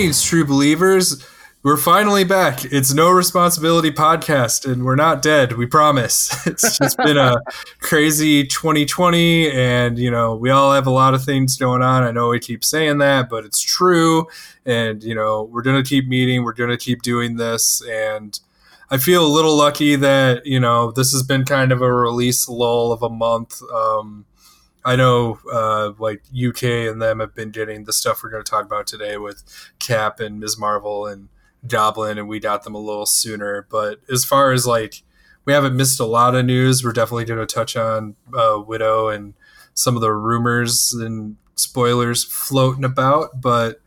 Greetings, true believers. We're finally back. It's No Responsibility Podcast, and we're not dead. We promise. It's just been a crazy 2020, and you know, we all have a lot of things going on. I know we keep saying that, but it's true. And you know, we're gonna keep meeting. We're gonna keep doing this, and I feel a little lucky that you know this has been kind of a release lull of a month. Um, I know uh, like UK and them have been getting the stuff we're going to talk about today with Cap and Ms. Marvel and Goblin, and we got them a little sooner. But as far as like we haven't missed a lot of news, we're definitely going to touch on uh, Widow and some of the rumors and spoilers floating about. But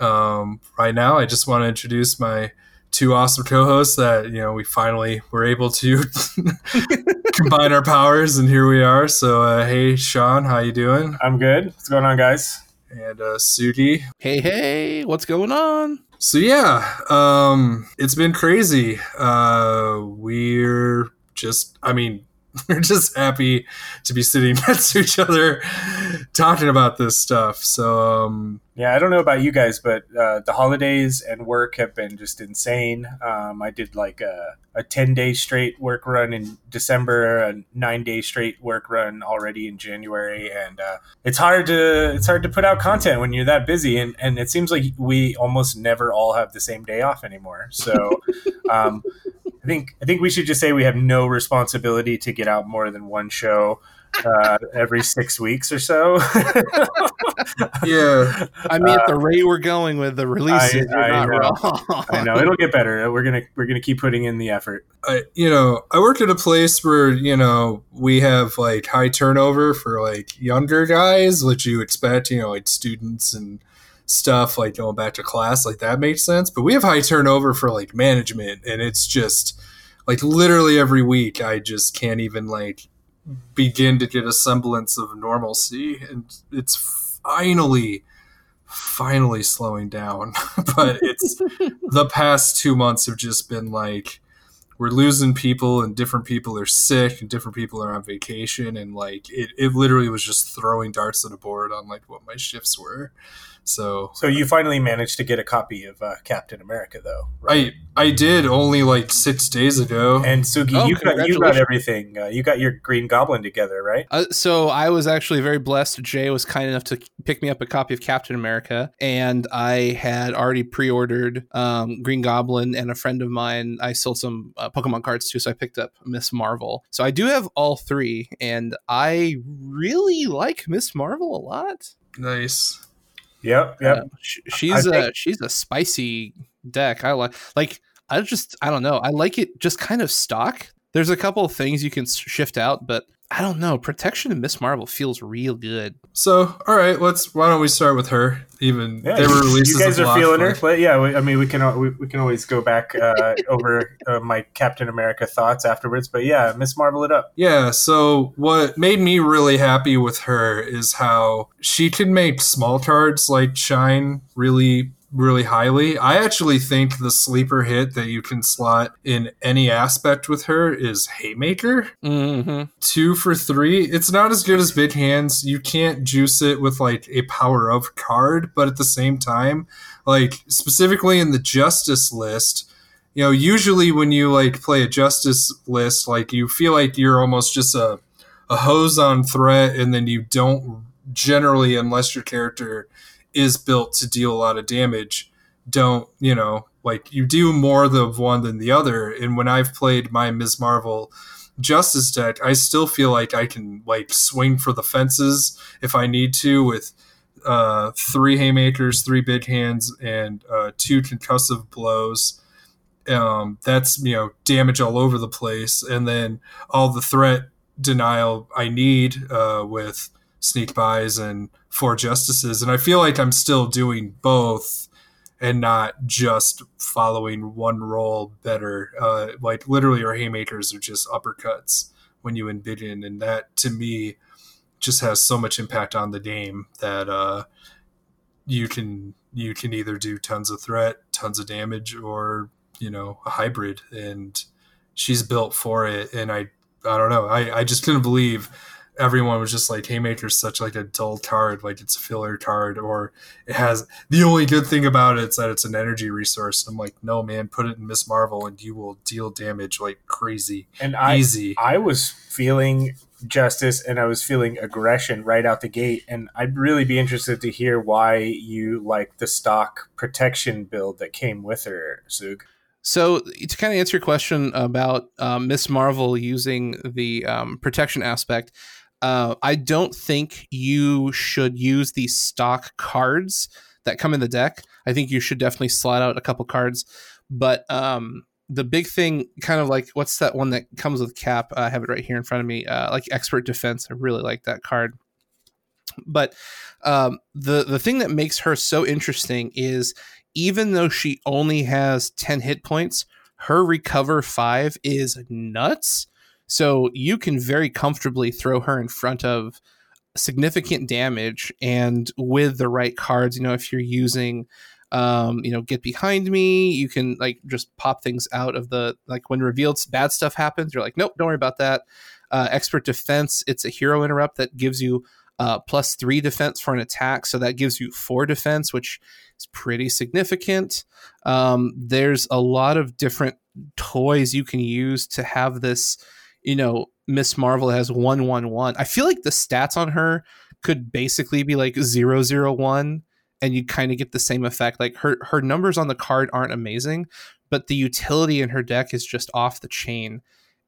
um, right now, I just want to introduce my two awesome co-hosts that you know we finally were able to combine our powers and here we are. So uh, hey sean how you doing? I'm good. What's going on guys? And uh sugi. Hey hey what's going on? So yeah um it's been crazy. Uh we're just i mean we're just happy to be sitting next to each other talking about this stuff. So, um, yeah, I don't know about you guys, but uh, the holidays and work have been just insane. Um, I did like a, a 10 day straight work run in December, a nine day straight work run already in January. And uh, it's hard to it's hard to put out content when you're that busy. And, and it seems like we almost never all have the same day off anymore. So, um, I think I think we should just say we have no responsibility to get out more than one show uh, every six weeks or so. yeah, I mean, at the uh, rate we're going with the releases, I, I, know. I know it'll get better. We're gonna we're gonna keep putting in the effort. I, you know, I work at a place where you know we have like high turnover for like younger guys, which you expect, you know, like students and stuff like going back to class like that makes sense. But we have high turnover for like management and it's just like literally every week i just can't even like begin to get a semblance of normalcy and it's finally finally slowing down. But it's the past two months have just been like we're losing people and different people are sick and different people are on vacation and like it, it literally was just throwing darts at a board on like what my shifts were so, so you finally managed to get a copy of uh, Captain America, though. Right? I I did only like six days ago. And Sugi, oh, you got you got everything. Uh, you got your Green Goblin together, right? Uh, so I was actually very blessed. Jay was kind enough to pick me up a copy of Captain America, and I had already pre-ordered um, Green Goblin. And a friend of mine, I sold some uh, Pokemon cards too, so I picked up Miss Marvel. So I do have all three, and I really like Miss Marvel a lot. Nice. Yep, yep. Uh, she's a she's a spicy deck. I like like I just I don't know. I like it just kind of stock. There's a couple of things you can shift out, but I don't know. Protection and Miss Marvel feels real good. So, all right, let's. Why don't we start with her? Even yeah, they were releases. You guys are feeling her, but yeah, we, I mean, we can we, we can always go back uh, over uh, my Captain America thoughts afterwards. But yeah, Miss Marvel it up. Yeah. So what made me really happy with her is how she can make small cards like shine really really highly. I actually think the sleeper hit that you can slot in any aspect with her is Haymaker. Mm-hmm. Two for three. It's not as good as Big Hands. You can't juice it with like a power of card, but at the same time, like specifically in the Justice list, you know, usually when you like play a Justice list, like you feel like you're almost just a a hose on threat, and then you don't generally, unless your character is built to deal a lot of damage don't you know like you do more of one than the other. And when i've played my ms marvel justice deck i still feel like i can like swing for the fences if i need to with uh, three haymakers three big hands and uh, two concussive blows. Um, that's you know damage all over the place. And then all the threat denial i need uh, with sneak buys and four justices and i feel like i'm still doing both and not just following one role better. Uh, like literally our haymakers are just uppercuts when you embiggen and that to me just has so much impact on the game that uh, you can you can either do tons of threat tons of damage or you know a hybrid and she's built for it and i i don't know. I, I just couldn't believe everyone was just like Haymaker's such like a dull card, like it's a filler card, or it has the only good thing about it is that it's an energy resource. I'm like, no man, put it in Miss Marvel and you will deal damage like crazy. And I Easy. I was feeling justice and I was feeling aggression right out the gate. And I'd really be interested to hear why you like the stock protection build that came with her, Sug. So to kind of answer your question about um, Miss Marvel using the um, protection aspect, uh, I don't think you should use the stock cards that come in the deck. I think you should definitely slide out a couple cards, but um, the big thing, kind of like what's that one that comes with Cap? I have it right here in front of me. Uh, like Expert Defense. I really like that card. But um, the the thing that makes her so interesting is even though she only has 10 hit points, her recover 5 is nuts. So you can very comfortably throw her in front of significant damage and with the right cards, you know, if you're using um, you know, get behind me, you can like just pop things out of the like when revealed bad stuff happens, you're like, nope, don't worry about that. Uh, expert defense, it's a hero interrupt that gives you uh, plus three defense for an attack. So that gives you four defense, which is pretty significant. Um, there's a lot of different toys you can use to have this, you know, Miss Marvel has one one one. I feel like the stats on her could basically be like zero zero one, and you kind of get the same effect. Like her her numbers on the card aren't amazing, but the utility in her deck is just off the chain.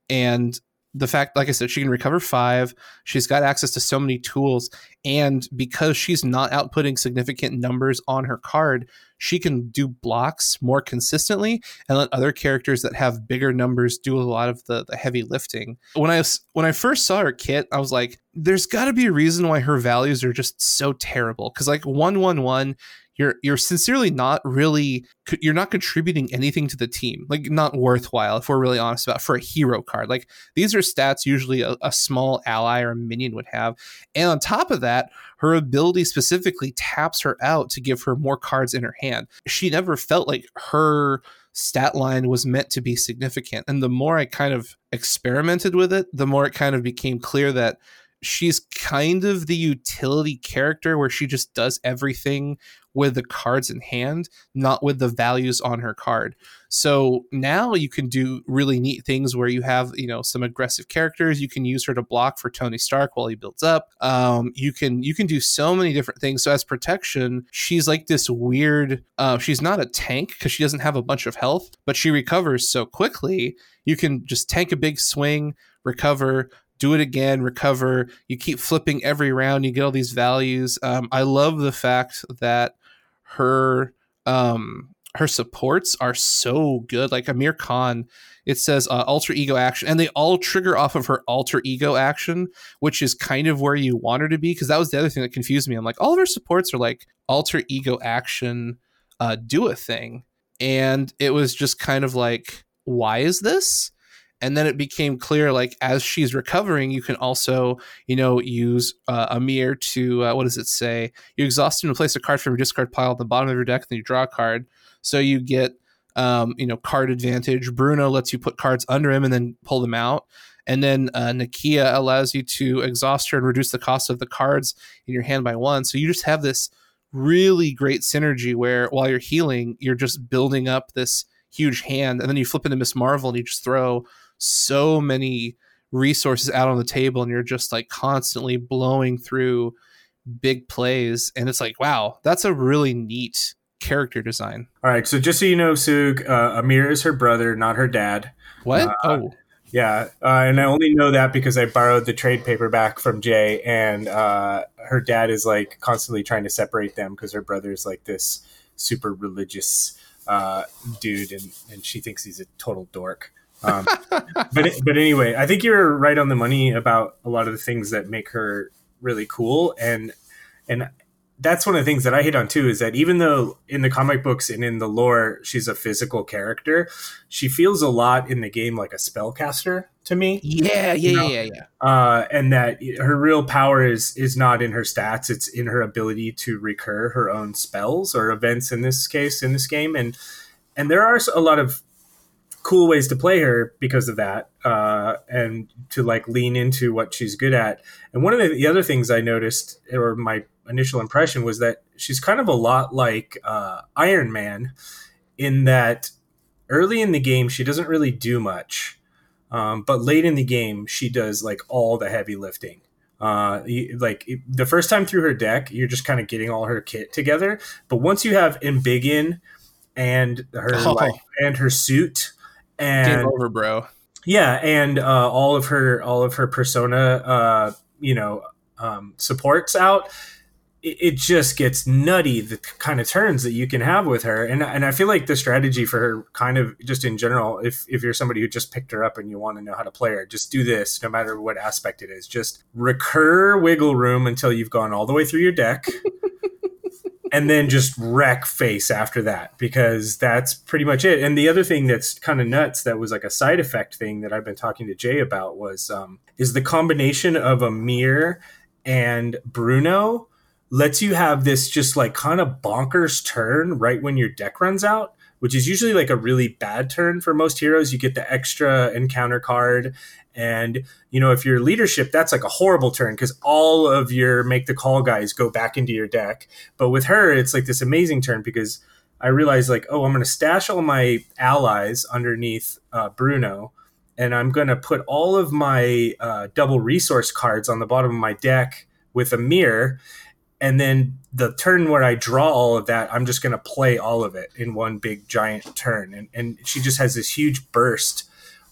And the fact, like I said, she can recover five. She's got access to so many tools, and because she's not outputting significant numbers on her card, she can do blocks more consistently and let other characters that have bigger numbers do a lot of the, the heavy lifting. When I when I first saw her kit, I was like, "There's got to be a reason why her values are just so terrible." Because like one one one, you're you're sincerely not really you're not contributing anything to the team like not worthwhile if we're really honest about for a hero card. Like these are stats usually a, a, small ally or a minion would have. And on top of that her ability specifically taps her out to give her more cards in her hand. She never felt like her stat line was meant to be significant. And the more i kind of experimented with it the more it kind of became clear that she's kind of the utility character where she just does everything with the cards in hand, not with the values on her card. So now you can do really neat things where you have, you know, some aggressive characters. You can use her to block for Tony Stark while he builds up. Um, you can you can do so many different things. So as protection, she's like this weird. Uh, she's not a tank because she doesn't have a bunch of health, but she recovers so quickly. You can just tank a big swing, recover, do it again, recover. You keep flipping every round. You get all these values. Um, I love the fact that her um her supports are so good. Like Amir Khan, it says uh, alter ego action, and they all trigger off of her alter ego action, which is kind of where you want her to be. Because that was the other thing that confused me. I'm like, all of her supports are like alter ego action, uh, do a thing, and it was just kind of like, why is this? And then it became clear like as she's recovering you can also you know use uh, Amir to uh, what does it say? You exhaust and to place a card from your discard pile at the bottom of your deck then you draw a card. So you get um, you know card advantage. Bruno lets you put cards under him and then pull them out. And then uh, nakia allows you to exhaust her and reduce the cost of the cards in your hand by one. So you just have this really great synergy where while you're healing you're just building up this huge hand and then you flip into miss marvel and you just throw so many resources out on the table and you're just like constantly blowing through big plays. And it's like wow that's a really neat character design. All right so just so you know sug uh, amir is her brother not her dad. What? Uh, oh. yeah uh, and i only know that because i borrowed the trade paperback from jay and uh, her dad is like constantly trying to separate them because her brother's like this super religious uh, dude and, and she thinks he's a total dork um, but but anyway, I think you're right on the money about a lot of the things that make her really cool, and and that's one of the things that I hit on too is that even though in the comic books and in the lore she's a physical character, she feels a lot in the game like a spellcaster to me. Yeah, yeah, you know? yeah, yeah. Uh, and that her real power is is not in her stats; it's in her ability to recur her own spells or events. In this case, in this game, and and there are a lot of cool ways to play her because of that, uh, and to like lean into what she's good at. And one of the, the, other things I noticed, or my initial impression, was that she's kind of a lot like uh, Iron Man, in that early in the game she doesn't really do much, um, but late in the game she does like all the heavy lifting. Uh, like the first time through her deck, you're just kind of getting all her kit together. But once you have Embiggen and her oh. like, and her suit and Game over, bro. Yeah, and uh, all of her all of her persona, uh, you know, um, supports out. It, it just gets nutty the kind of turns that you can have with her, and and I feel like the strategy for her, kind of just in general, if if you're somebody who just picked her up and you want to know how to play her, just do this, no matter what aspect it is. Just recur wiggle room until you've gone all the way through your deck. And then just wreck face after that because that's pretty much it. And the other thing that's kind of nuts that was like a side effect thing that I've been talking to Jay about was um, is the combination of Amir and Bruno lets you have this just like kind of bonkers turn right when your deck runs out which is usually like a really bad turn for most heroes. You get the extra encounter card. And, you know, if you're leadership, that's like a horrible turn because all of your make the call guys go back into your deck. But with her, it's like this amazing turn because I realized, like, oh, I'm going to stash all my allies underneath uh, Bruno. And I'm going to put all of my uh, double resource cards on the bottom of my deck with Amir and then the turn where I draw all of that, I'm just going to play all of it in one big giant turn. And, and she just has this huge burst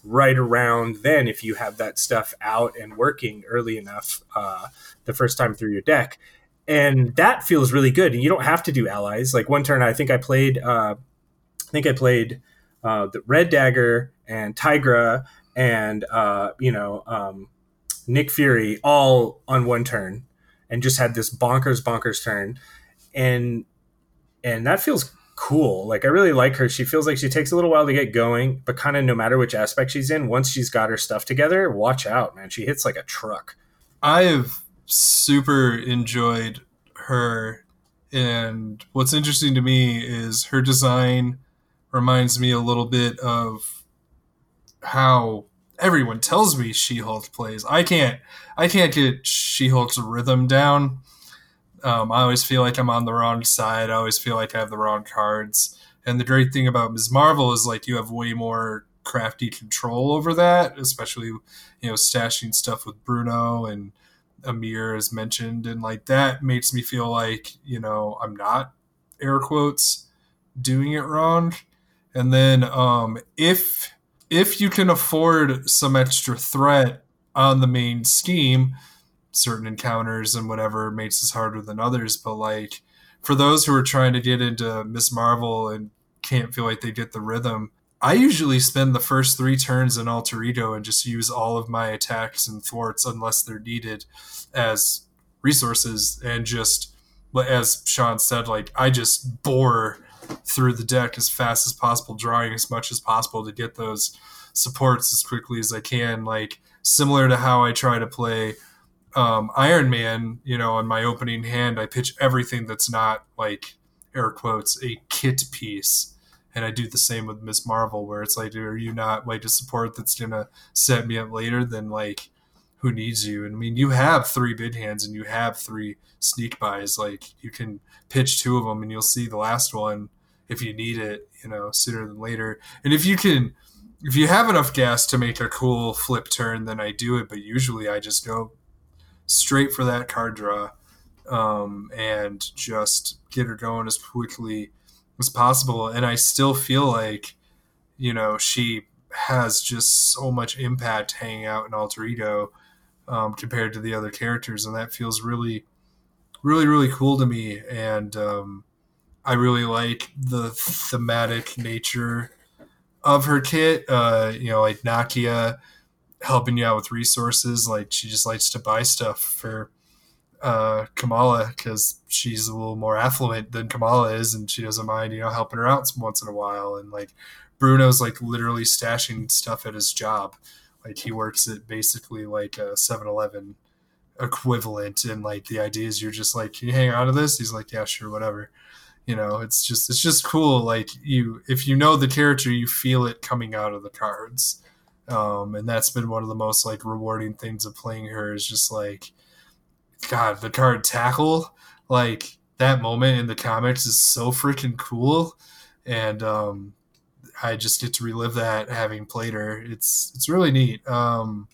right around then if you have that stuff out and working early enough uh, the first time through your deck. And that feels really good. And you don't have to do allies. Like one turn, I think I played, uh, I think I played uh, the Red Dagger and Tigra and, uh, you know, um, Nick Fury all on one turn and just had this bonkers bonkers turn. And and that feels cool. Like i really like her. She feels like she takes a little while to get going but kind of no matter which aspect she's in once she's got her stuff together watch out man. She hits like a truck. I have super enjoyed her. And what's interesting to me is her design reminds me a little bit of how everyone tells me She-Hulk plays. I can't I can't get She-Hulk's rhythm down. Um, I always feel like I'm on the wrong side. I always feel like I have the wrong cards. And the great thing about Ms. Marvel is like you have way more crafty control over that, especially you know stashing stuff with Bruno and Amir as mentioned, and like that makes me feel like you know I'm not air quotes doing it wrong. And then um, if if you can afford some extra threat on the main scheme, certain encounters and whatever makes this harder than others. But like for those who are trying to get into Miss Marvel and can't feel like they get the rhythm, I usually spend the first three turns in Alter Ego and just use all of my attacks and thwarts unless they're needed as resources and just as Sean said, like I just bore through the deck as fast as possible, drawing as much as possible to get those supports as quickly as I can. Like similar to how I try to play um, Iron Man, you know, on my opening hand, I pitch everything that's not like air quotes a kit piece. And I do the same with Miss Marvel, where it's like, are you not like a support that's gonna set me up later? Then like, who needs you? And I mean, you have three Big Hands and you have three sneak buys. Like, you can pitch two of them, and you'll see the last one if you need it, you know, sooner than later. And if you can, if you have enough gas to make a cool flip turn, then I do it. But usually I just go straight for that card draw um, and just get her going as quickly as possible. And I still feel like, you know, she has just so much impact hanging out in Alter Ego um, compared to the other characters. And that feels really, really, really cool to me. And, um, I really like the thematic nature of her kit. Uh, you know, like Nakia helping you out with resources. Like she just likes to buy stuff for uh, Kamala because she's a little more affluent than Kamala is, and she doesn't mind you know helping her out once in a while. And like Bruno's like literally stashing stuff at his job. Like he works at basically like a 7-Eleven equivalent, and like the idea is you're just like, can you hang on to this? He's like, yeah, sure, whatever you know it's just it's just cool like you if you know the character you feel it coming out of the cards. Um, and that's been one of the most like rewarding things of playing her is just like god the card tackle like that moment in the comics is so freaking cool. And um, i just get to relive that having played her. It's it's really neat. Um,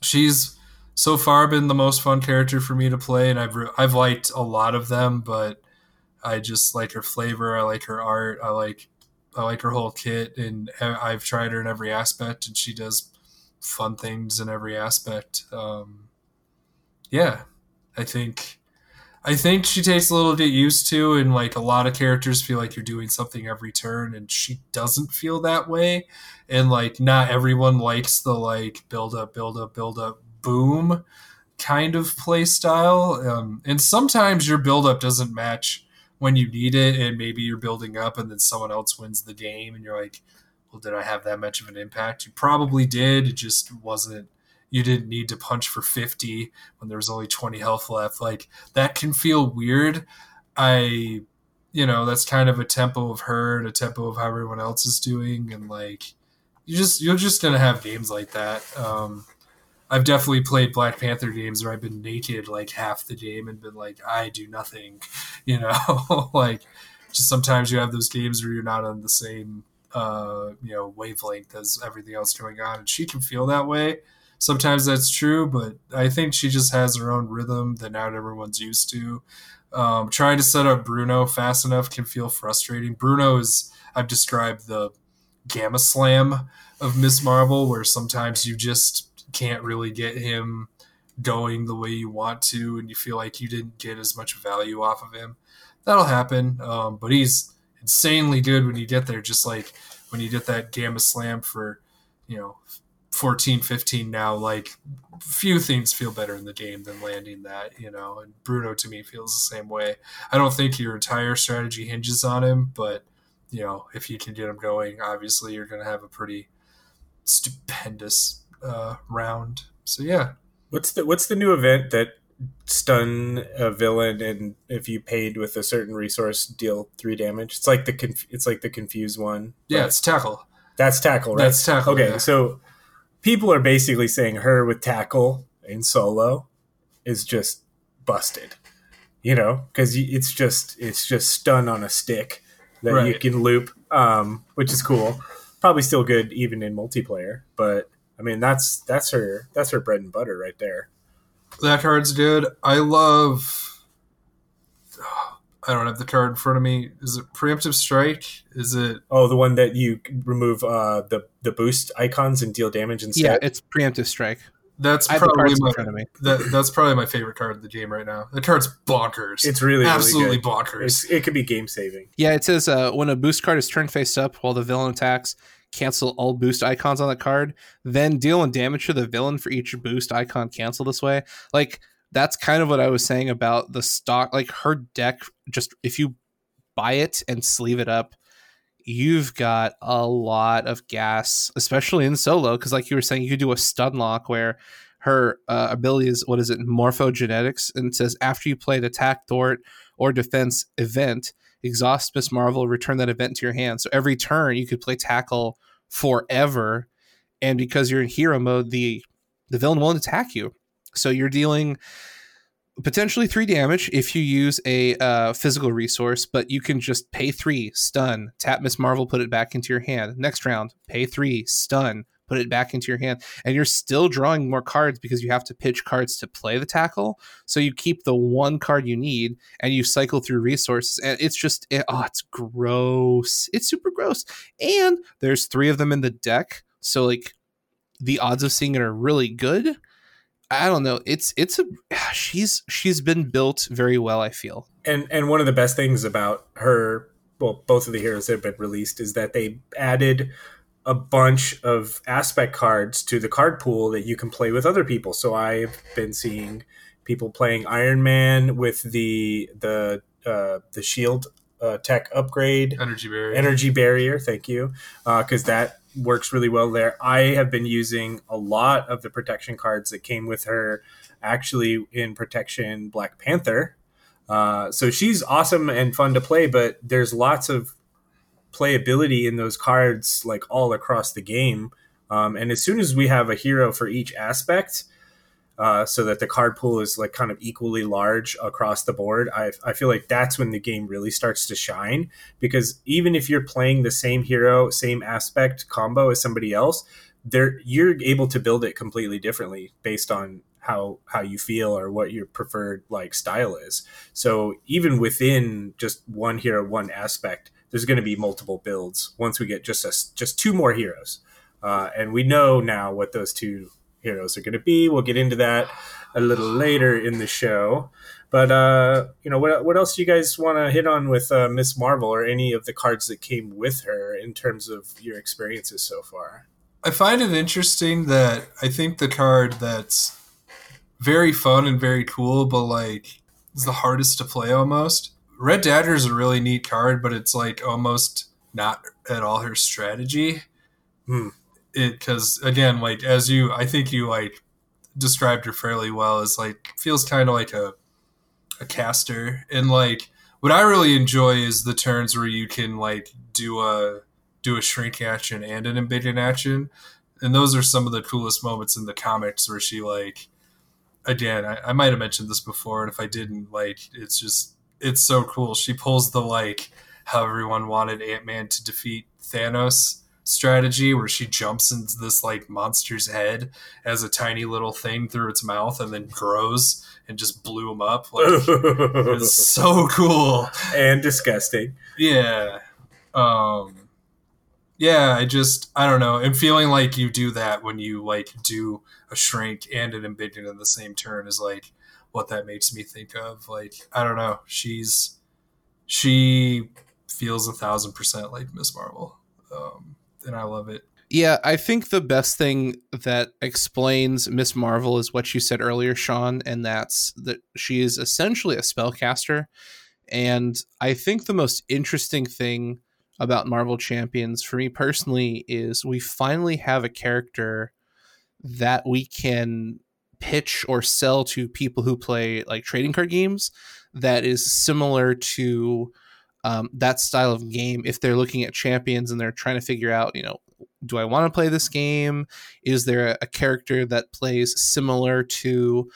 she's so far been the most fun character for me to play and i've re- i've liked a lot of them but I just like her flavor. I like her art. I like I like her whole kit, and I've tried her in every aspect, and she does fun things in every aspect. Um, yeah, I think I think she takes a little get used to, and like a lot of characters feel like you're doing something every turn, and she doesn't feel that way. And like not everyone likes the like build up, build up, build up, boom kind of play style. Um, and sometimes your build up doesn't match when you need it and maybe you're building up and then someone else wins the game and you're like well did i have that much of an impact? You probably did. It just wasn't you didn't need to punch for 50 when there was only 20 health left. Like that can feel weird. I you know that's kind of a tempo of her and a tempo of how everyone else is doing and like you just you're just gonna have games like that. Um I've definitely played Black Panther games where I've been naked like half the game and been like, I do nothing, you know, like just sometimes you have those games where you're not on the same, uh, you know, wavelength as everything else going on. And she can feel that way. Sometimes that's true, but I think she just has her own rhythm that not everyone's used to. Um, trying to set up Bruno fast enough can feel frustrating. Bruno is, I've described the gamma slam of Miss Marvel, where sometimes you just can't really get him going the way you want to, and you feel like you didn't get as much value off of him. That'll happen, um, but he's insanely good when you get there. Just like when you get that Gamma Slam for, you know, 14, 15 now, like few things feel better in the game than landing that, you know. And Bruno to me feels the same way. I don't think your entire strategy hinges on him, but you know, if you can get him going, obviously you're going to have a pretty stupendous uh, round. So yeah. What's the What's the new event that stun a villain and if you paid with a certain resource deal three damage? It's like the conf- it's like the confused one. Yeah, it's tackle. That's tackle, right? That's tackle. Okay, yeah. so people are basically saying her with tackle in solo is just busted. You know, because it's just it's just stun on a stick that right. you can loop, um, which is cool. Probably still good even in multiplayer, but I mean, that's that's her that's her bread and butter right there. That card's good. I love. I don't have the card in front of me. Is it preemptive strike? Is it? Oh, the one that you remove uh, the the boost icons and deal damage instead. Yeah, it's preemptive strike. That's probably my that, that's probably my favorite card in the game right now. The card's bonkers. It's really absolutely really bonkers. It's, it could be game saving. Yeah, it says uh, when a boost card is turned face up while the villain attacks, cancel all boost icons on the card, then deal dealing damage to the villain for each boost icon cancel this way. Like that's kind of what I was saying about the stock. Like her deck, just if you buy it and sleeve it up, you've got a lot of gas, especially in solo. Because like you were saying, you do a stun lock where her uh, ability is what is it morphogenetics and it says after you play an attack thwart or defense event exhaust miss marvel return that event to your hand so every turn you could play tackle forever. And because you're in hero mode the the villain won't attack you. So you're dealing potentially three damage if you use a uh, physical resource but you can just pay three stun tap miss marvel put it back into your hand. Next round pay three stun put it back into your hand and you're still drawing more cards because you have to pitch cards to play the tackle. So you keep the one card you need and you cycle through resources and it's just it, oh it's gross. It's super gross. And there's three of them in the deck. So like the odds of seeing it are really good. I don't know. It's it's a she's she's been built very well i feel. And and one of the best things about her well both of the heroes that have been released is that they added a bunch of aspect cards to the card pool that you can play with other people. So I've been seeing people playing Iron Man with the the uh, the shield uh, tech upgrade, energy barrier, energy barrier. Thank you, because uh, that works really well there. I have been using a lot of the protection cards that came with her, actually in protection Black Panther. Uh, so she's awesome and fun to play, but there's lots of playability in those cards like all across the game. Um, and as soon as we have a hero for each aspect, uh, so that the card pool is like kind of equally large across the board, I, I feel like that's when the game really starts to shine. Because even if you're playing the same hero, same aspect combo as somebody else, there you're able to build it completely differently based on how how you feel or what your preferred like style is. So even within just one hero, one aspect, there's going to be multiple builds once we get just a, just two more heroes, uh, and we know now what those two heroes are going to be. We'll get into that a little later in the show. But uh, you know, what what else do you guys want to hit on with uh, Miss Marvel or any of the cards that came with her in terms of your experiences so far? I find it interesting that I think the card that's very fun and very cool, but like is the hardest to play almost. Red Dagger is a really neat card, but it's like almost not at all her strategy. Hmm. It because again, like as you, I think you like described her fairly well. Is like feels kind of like a a caster, and like what I really enjoy is the turns where you can like do a do a shrink action and an embiggen action, and those are some of the coolest moments in the comics where she like again, I, I might have mentioned this before, and if I didn't, like, it's just it's so cool. She pulls the like how everyone wanted Ant Man to defeat Thanos strategy, where she jumps into this like monster's head as a tiny little thing through its mouth, and then grows and just blew him up. Like, it's so cool and disgusting. Yeah. Um yeah, I just I don't know. And feeling like you do that when you like do a shrink and an embiggen in the same turn is like what that makes me think of. Like I don't know. She's she feels a thousand percent like Miss Marvel, um, and I love it. Yeah, I think the best thing that explains Miss Marvel is what you said earlier, Sean, and that's that she is essentially a spellcaster. And I think the most interesting thing about Marvel Champions for me personally is we finally have a character that we can pitch or sell to people who play like trading card games that is similar to um, that style of game if they're looking at champions and they're trying to figure out you know do i want to play this game? Is there a, character that plays similar to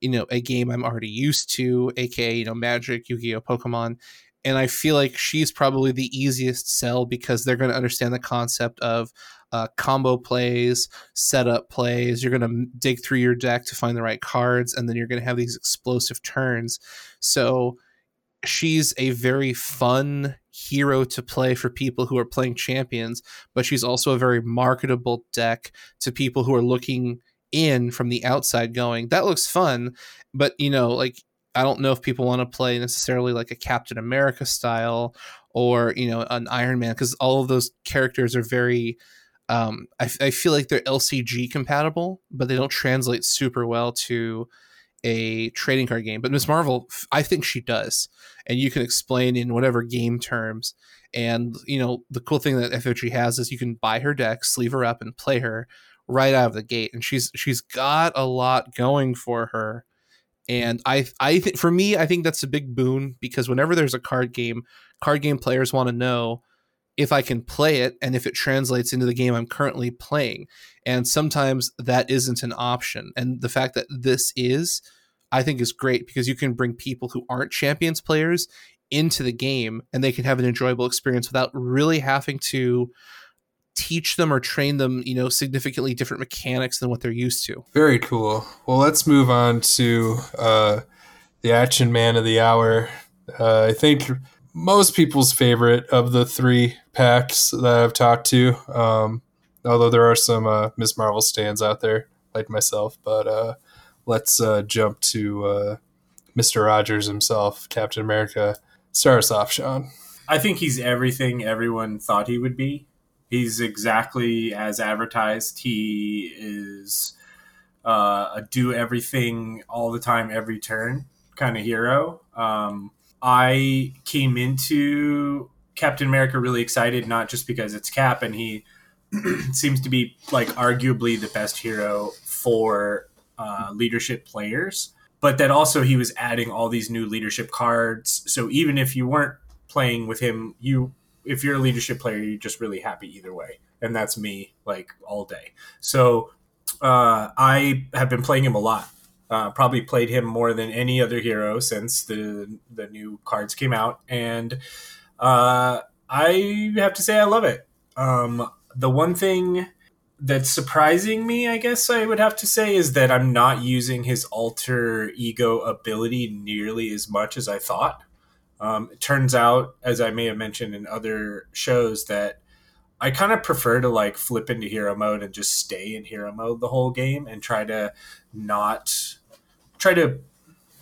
you know a game i'm already used to aka you know magic yu-gi-oh pokemon? And I feel like she's probably the easiest sell because they're going to understand the concept of uh, combo plays, setup plays. You're going to dig through your deck to find the right cards, and then you're going to have these explosive turns. So she's a very fun hero to play for people who are playing champions, but she's also a very marketable deck to people who are looking in from the outside going that looks fun but you know like I don't know if people want to play necessarily like a Captain America style or you know an Iron Man because all of those characters are very. Um, I, I feel like they're LCG compatible, but they don't translate super well to a trading card game. But Miss Marvel, I think she does, and you can explain in whatever game terms. And you know the cool thing that FFG has is you can buy her deck, sleeve her up, and play her right out of the gate. And she's she's got a lot going for her and I I think for me I think that's a big boon because whenever there's a card game, card game players want to know if I can play it and if it translates into the game I'm currently playing. And sometimes that isn't an option. And the fact that this is I think is great because you can bring people who aren't champions players into the game and they can have an enjoyable experience without really having to teach them or train them, you know, significantly different mechanics than what they're used to. Very cool. Well, let's move on to uh, the action man of the hour. Uh, I think most people's favorite of the three packs that I've talked to. Um, although there are some uh, Miss Marvel stands out there, like myself. But uh, let's uh, jump to uh, Mr. Rogers himself, Captain America. Start us off, Sean. I think he's everything everyone thought he would be. He's exactly as advertised. He is uh, a do everything all the time, every turn kind of hero. Um, I came into Captain America really excited, not just because it's Cap and he seems to be like arguably the best hero for uh, leadership players. but that also he was adding all these new leadership cards. So even if you weren't playing with him, you if you're a leadership player, you're just really happy either way, and that's me like all day. So uh, I have been playing him a lot. Uh, probably played him more than any other hero since the the new cards came out, and uh, I have to say I love it. Um, the one thing that's surprising me, I guess I would have to say, is that I'm not using his alter ego ability nearly as much as I thought. Um, it turns out, as I may have mentioned in other shows, that I kind of prefer to like flip into hero mode and just stay in hero mode the whole game and try to not try to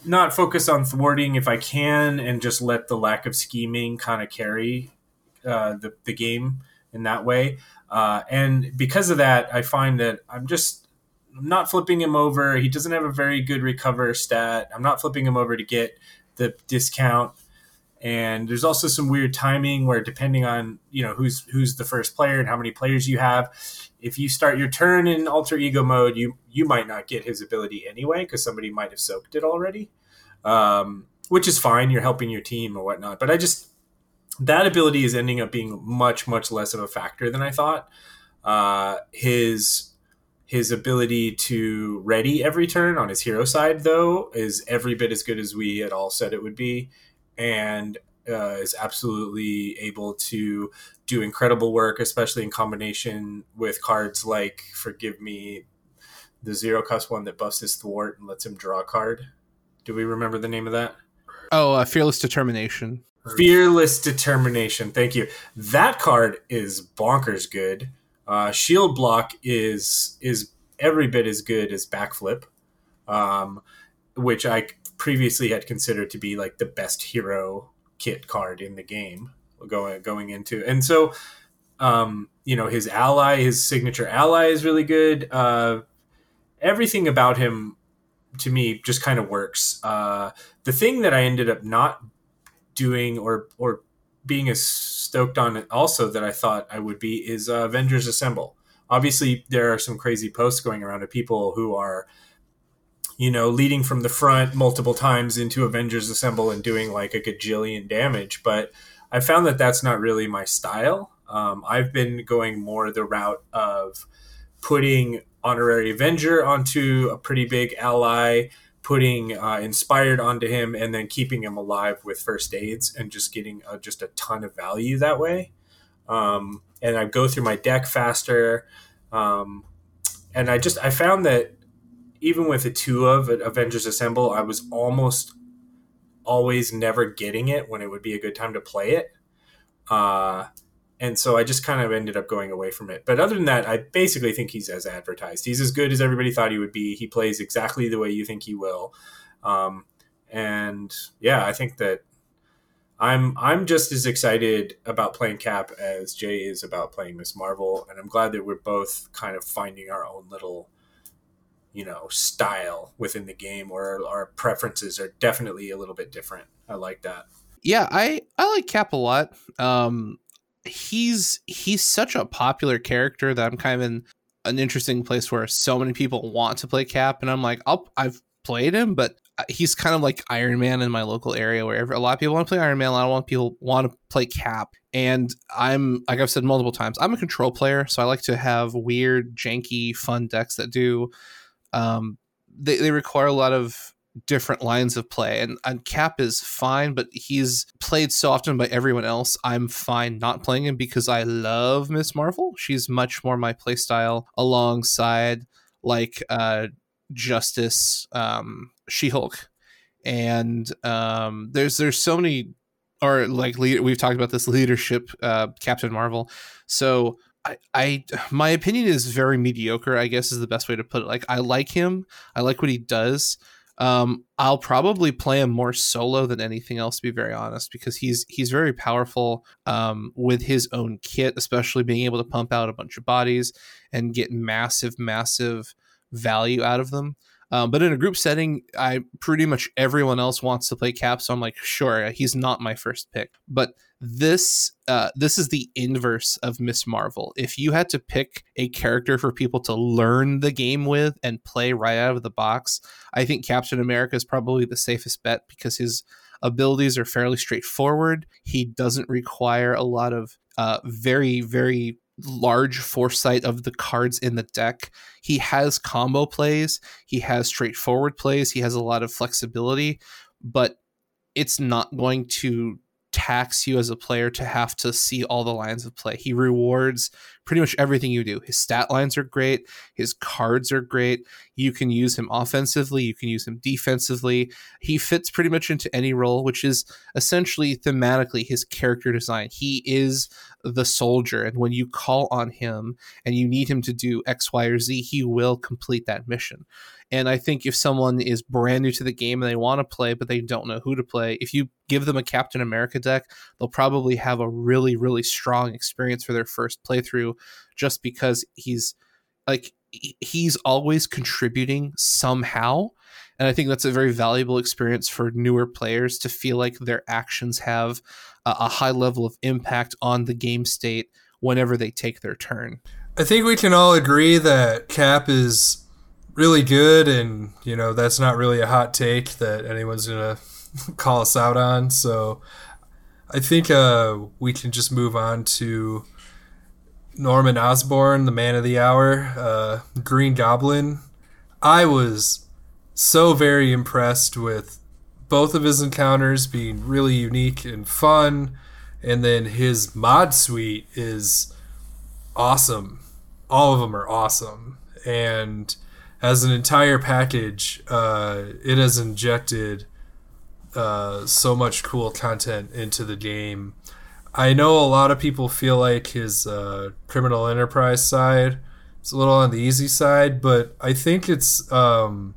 not focus on thwarting if I can and just let the lack of scheming kind of carry uh, the, the game in that way. Uh, and because of that, I find that I'm just I'm not flipping him over. He doesn't have a very good recover stat. I'm not flipping him over to get the discount. And there's also some weird timing where depending on you know who's who's the first player and how many players you have, if you start your turn in alter ego mode, you you might not get his ability anyway because somebody might have soaked it already, um, which is fine. You're helping your team or whatnot. But I just that ability is ending up being much much less of a factor than I thought. Uh, his his ability to ready every turn on his hero side though is every bit as good as we had all said it would be, and uh, is absolutely able to do incredible work, especially in combination with cards like Forgive Me, the zero cost one that buffs his thwart and lets him draw a card. Do we remember the name of that? Oh, uh, Fearless Determination. Fearless Determination. Thank you. That card is bonkers good. Uh, shield block is is every bit as good as backflip, um, which I previously had considered to be like the best hero kit card in the game going going into. And so, um, you know, his ally, his signature ally, is really good. Uh, everything about him, to me, just kind of works. Uh, the thing that I ended up not doing or or being as stoked on it also that I thought I would be is uh, Avengers Assemble. Obviously, there are some crazy posts going around of people who are, you know, leading from the front multiple times into Avengers Assemble and doing like a gajillion damage. But I found that that's not really my style. Um, I've been going more the route of putting Honorary Avenger onto a pretty big ally putting uh, inspired onto him and then keeping him alive with first aids and just getting uh, just a ton of value that way um, and i go through my deck faster um, and i just i found that even with the two of avengers assemble i was almost always never getting it when it would be a good time to play it uh, and so I just kind of ended up going away from it. But other than that, I basically think he's as advertised. He's as good as everybody thought he would be. He plays exactly the way you think he will, um, and yeah, I think that I'm I'm just as excited about playing Cap as Jay is about playing Miss Marvel, and I'm glad that we're both kind of finding our own little, you know, style within the game, where our preferences are definitely a little bit different. I like that. Yeah, I I like Cap a lot. Um, he's he's such a popular character that I'm kind of in an interesting place where so many people want to play Cap, and I'm like, I'll I've played him, but uh, he's kind of like Iron Man in my local area, where a lot of people want to play Iron Man, a lot of people want to play Cap, and I'm like I've said multiple times, I'm a control player, so I like to have weird, janky, fun decks that do. Um, they they require a lot of different lines of play. And, and Cap is fine, but he's played so often by everyone else. I'm fine not playing him because I love Miss Marvel. She's much more my playstyle alongside like uh, Justice, um, She Hulk, and um, there's there's so many or like lead, we've talked about this leadership uh, Captain Marvel. So I, I my opinion is very mediocre. I guess is the best way to put it. Like I like him. I like what he does. Um, I'll probably play him more solo than anything else, to be very honest, because he's he's very powerful um, with his own kit, especially being able to pump out a bunch of bodies and get massive, massive value out of them. Um, but in a group setting, I pretty much everyone else wants to play Cap, so I'm like, sure, he's not my first pick. But this uh, this is the inverse of Miss Marvel. If you had to pick a character for people to learn the game with and play right out of the box, I think Captain America is probably the safest bet because his abilities are fairly straightforward. He doesn't require a lot of uh, very very large foresight of the cards in the deck. He has combo plays, he has straightforward plays, he has a lot of flexibility, but it's not going to tax you as a player to have to see all the lines of play. He rewards pretty much everything you do. His stat lines are great, his cards are great. You can use him offensively, you can use him defensively. He fits pretty much into any role, which is essentially thematically his character design. He is the soldier, and when you call on him and you need him to do X, Y, or Z, he will complete that mission. And I think if someone is brand new to the game and they want to play, but they don't know who to play, if you give them a Captain America deck, they'll probably have a really, really strong experience for their first playthrough just because he's like, he's always contributing somehow. And I think that's a very valuable experience for newer players to feel like their actions have a, a high level of impact on the game state whenever they take their turn. I think we can all agree that Cap is really good, and you know that's not really a hot take that anyone's gonna call us out on. So I think uh, we can just move on to Norman Osborn, the man of the hour, uh, Green Goblin. I was so very impressed with both of his encounters being really unique and fun, and then his mod suite is awesome. All of them are awesome, and as an entire package, uh, it has injected uh, so much cool content into the game. I know a lot of people feel like his uh, criminal enterprise side is a little on the easy side, but I think it's um,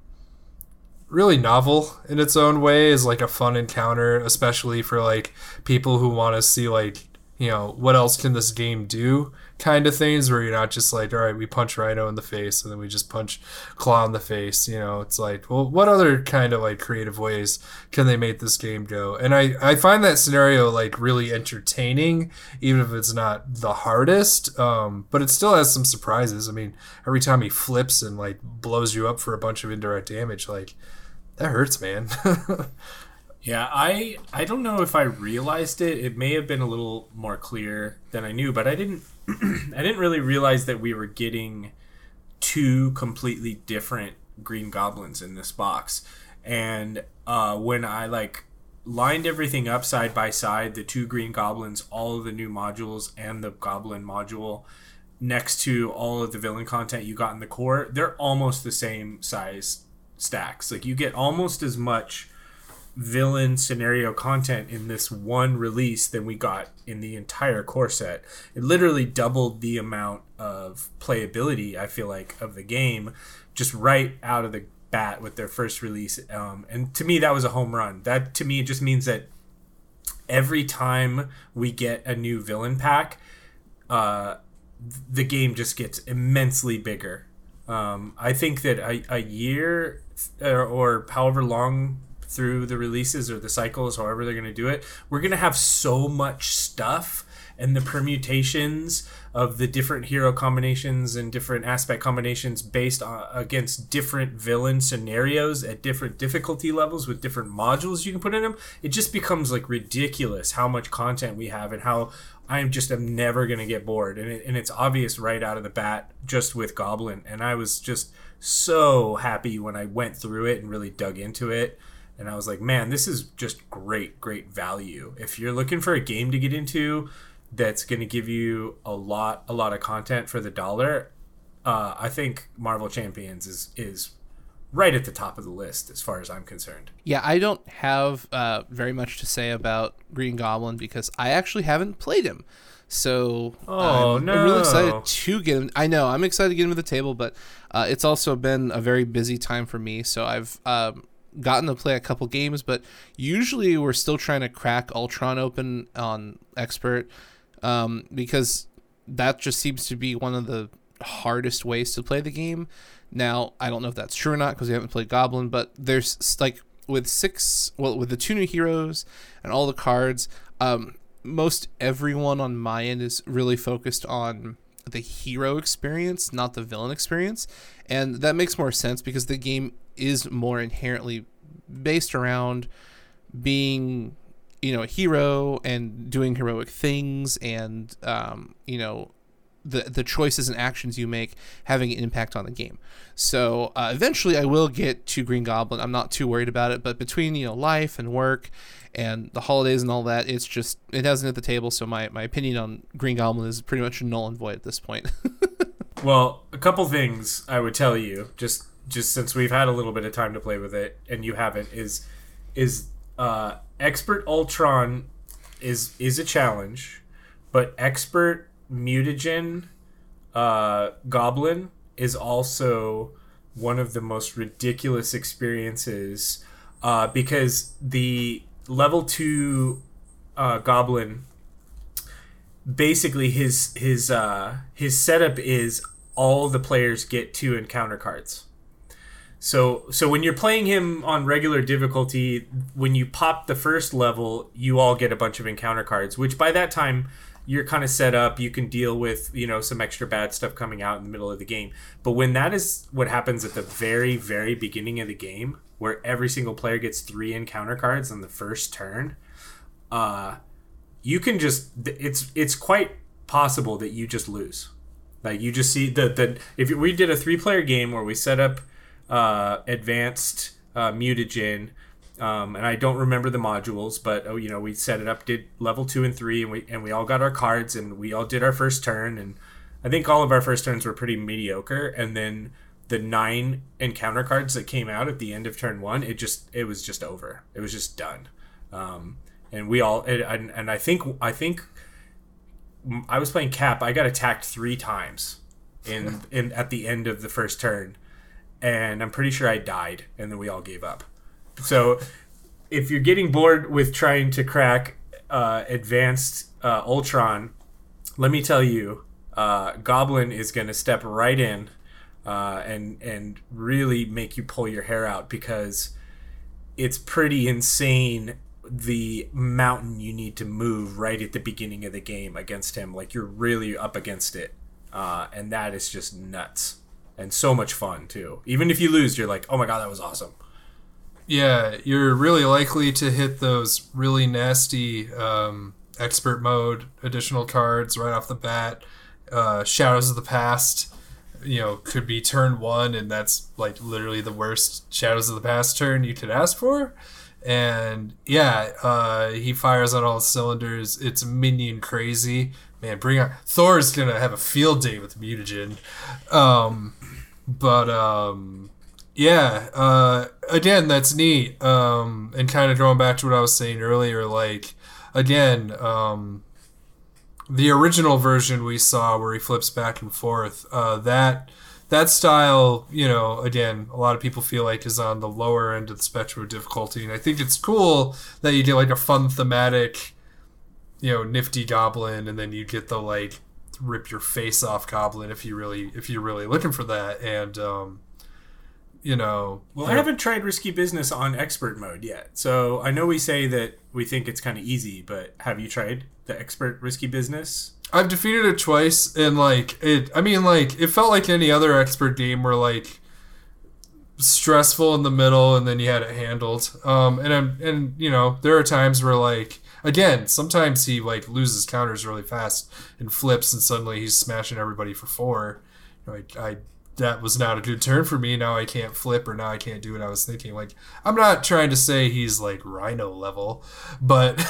really novel in its own way. Is like a fun encounter, especially for like people who want to see like you know what else can this game do kind of things where you're not just like, all right, we punch Rhino in the face and then we just punch Klaw in the face. You know, it's like, well, what other kind of like creative ways can they make this game go? And I, I find that scenario like really entertaining, even if it's not the hardest. Um, but it still has some surprises. I mean, every time he flips and like blows you up for a bunch of indirect damage, like that hurts, man. Yeah, I I don't know if I realized it. It may have been a little more clear than I knew, but I didn't I didn't really realize that we were getting two completely different green goblins in this box. And uh, when I like lined everything up side by side, the two green goblins, all of the new modules, and the goblin module next to all of the villain content you got in the core, they're almost the same size stacks. Like you get almost as much villain scenario content in this one release than we got in the entire core set. It literally doubled the amount of playability, I feel like, of the game just right out of the bat with their first release. Um, and to me, that was a home run. That to me just means that every time we get a new villain pack, uh, the game just gets immensely bigger. Um, I think that a, a year or, or however long through the releases or the cycles, however they're going to do it, we're going to have so much stuff and the permutations of the different hero combinations and different aspect combinations based on, against different villain scenarios at different difficulty levels with different modules you can put in them it just becomes like ridiculous how much content we have and how i'm just am never going to get bored and, it, and it's obvious right out of the bat just with goblin and i was just so happy when i went through it and really dug into it and I was like, man, this is just great, great value. If you're looking for a game to get into that's going to give you a lot, a lot of content for the dollar, uh, I think Marvel Champions is is right at the top of the list as far as I'm concerned. Yeah, I don't have uh, very much to say about Green Goblin because I actually haven't played him. So oh, I'm, no. I'm really excited to get him. I know I'm excited to get him to the table, but uh, it's also been a very busy time for me. So I've um, gotten to play a couple games, but usually we're still trying to crack Ultron open on expert um, because that just seems to be one of the hardest ways to play the game. Now, I don't know if that's true or not because we haven't played Goblin, but there's like with six, well, with the two new heroes and all the cards, um, most everyone on my end is really focused on the hero experience, not the villain experience. And that makes more sense because the game is more inherently based around being you know a hero and doing heroic things and um, you know the the choices and actions you make having an impact on the game. So uh, eventually, I will get to Green Goblin. I'm not too worried about it. But between you know life and work and the holidays and all that, it's just it hasn't hit the table. So my my opinion on Green Goblin is pretty much null and void at this point. well, a couple things I would tell you just just since we've had a little bit of time to play with it and you haven't is is uh, expert Ultron is is a challenge, but expert mutagen uh, goblin is also one of the most ridiculous experiences uh, because the level two uh, goblin basically his his uh, his setup is all the players get two encounter cards. So so when you're playing him on regular difficulty, when you pop the first level, you all get a bunch of encounter cards, which by that time you're kind of set up. You can deal with you know some extra bad stuff coming out in the middle of the game. But when that is what happens at the very very beginning of the game, where every single player gets three encounter cards on the first turn, uh, you can just it's it's quite possible that you just lose. Like you just see the the if we did a three player game where we set up uh, advanced uh, mutagen. Um, and I don't remember the modules, but oh, you know, we set it up, did level two and three, and we and we all got our cards, and we all did our first turn, and I think all of our first turns were pretty mediocre, and then the nine encounter cards that came out at the end of turn one, it just it was just over, it was just done, um, and we all and, and I think I think I was playing cap, I got attacked three times in in at the end of the first turn and I'm pretty sure I died, and then we all gave up. So, if you're getting bored with trying to crack uh, advanced uh, Ultron, let me tell you, uh, Goblin is going to step right in uh, and and really make you pull your hair out because it's pretty insane the mountain you need to move right at the beginning of the game against him. Like you're really up against it, uh, and that is just nuts and so much fun too. Even if you lose, you're like, oh my god, that was awesome. Yeah, you're really likely to hit those really nasty um, expert mode additional cards right off the bat. Uh, Shadows of the Past, you know, could be turn one, and that's like literally the worst Shadows of the Past turn you could ask for. And yeah, uh, he fires on all cylinders. It's minion crazy. Man, bring on Thor's gonna have a field day with mutagen. Um, but um, yeah, uh, again, that's neat. Um, and kind of going back to what I was saying earlier, like again, um, the original version we saw where he flips back and forth, uh, that that style, you know, again, a lot of people feel like is on the lower end of the spectrum of difficulty, and I think it's cool that you get like a fun thematic, you know, nifty goblin, and then you get the like rip your face off goblin if you really if you're really looking for that and um you know well i haven't tried risky business on expert mode yet. So i know we say that we think it's kind of easy but have you tried the expert risky business? I've defeated it twice and like it i mean like it felt like any other expert game where like stressful in the middle and then you had it handled. Um and i'm and you know there are times where like again, sometimes he like loses counters really fast and flips, and suddenly he's smashing everybody for four. You know, I, I that was not a good turn for me. Now I can't flip, or now I can't do what I was thinking. Like I'm not trying to say he's like Rhino level, but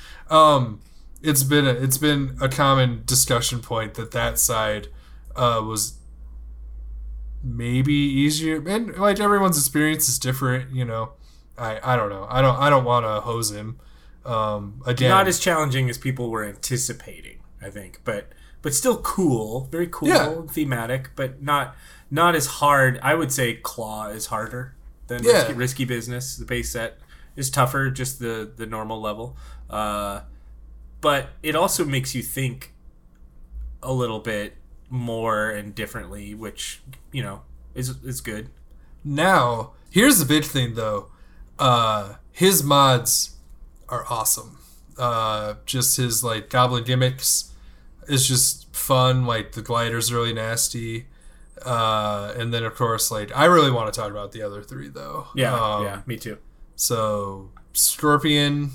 um, it's been a, it's been a common discussion point that that side uh, was maybe easier, and like everyone's experience is different. You know, I I don't know. I don't I don't want to hose him. Um, again, not as challenging as people were anticipating, I think, but but still cool, very cool, yeah. thematic, but not not as hard. I would say Klaw is harder than yeah. risky, risky, Business. The base set is tougher, just the the normal level. Uh, but it also makes you think a little bit more and differently, which you know is is good. Now, here's the big thing though. Uh, his mods are awesome. Uh, just his like goblin gimmicks is just fun. Like the glider's really nasty. Uh, and then of course, like I really want to talk about the other three though. Yeah, Um, yeah, me too. So Scorpion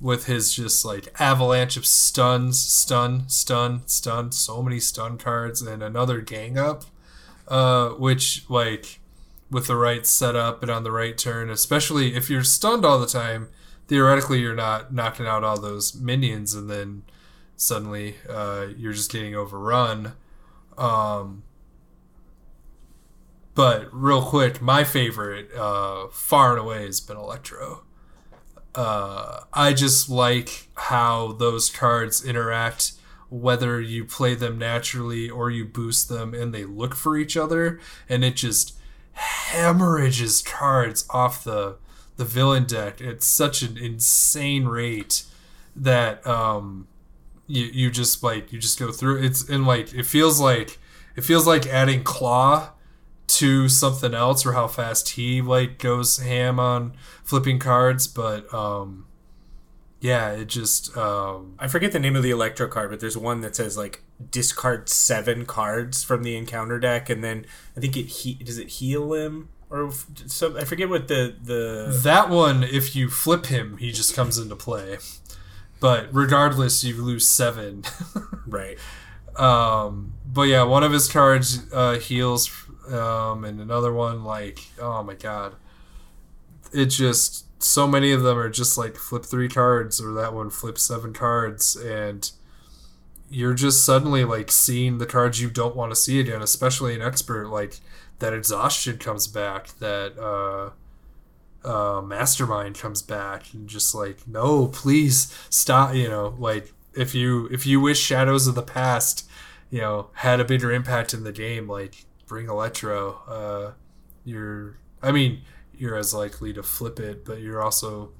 with his just like avalanche of stuns, stun, stun, stun, so many stun cards, and another gang up, uh, which like with the right setup and on the right turn, especially if you're stunned all the time, theoretically you're not knocking out all those minions, and then suddenly uh, you're just getting overrun. Um, but real quick, my favorite, uh, far and away, has been Electro. Uh, I just like how those cards interact, whether you play them naturally or you boost them, and they look for each other, and it just hemorrhages cards off the the villain deck at such an insane rate that um, you you just like you just go through it's and like it feels like it feels like adding Klaw to something else or how fast he like goes ham on flipping cards but um yeah it just um I forget the name of the electro card, but there's one that says like discard seven cards from the encounter deck, and then I think it he does it heal him or so I forget what the the that one if you flip him he just comes into play but regardless you lose seven right. um but yeah one of his cards uh heals um and another one like oh my god it just so many of them are just like flip three cards or that one flip seven cards and you're just suddenly like seeing the cards you don't want to see again especially an expert like that exhaustion comes back that uh uh mastermind comes back and just like no please stop you know like if you if you wish shadows of the past you know had a bigger impact in the game like bring electro uh you're i mean you're as likely to flip it but you're also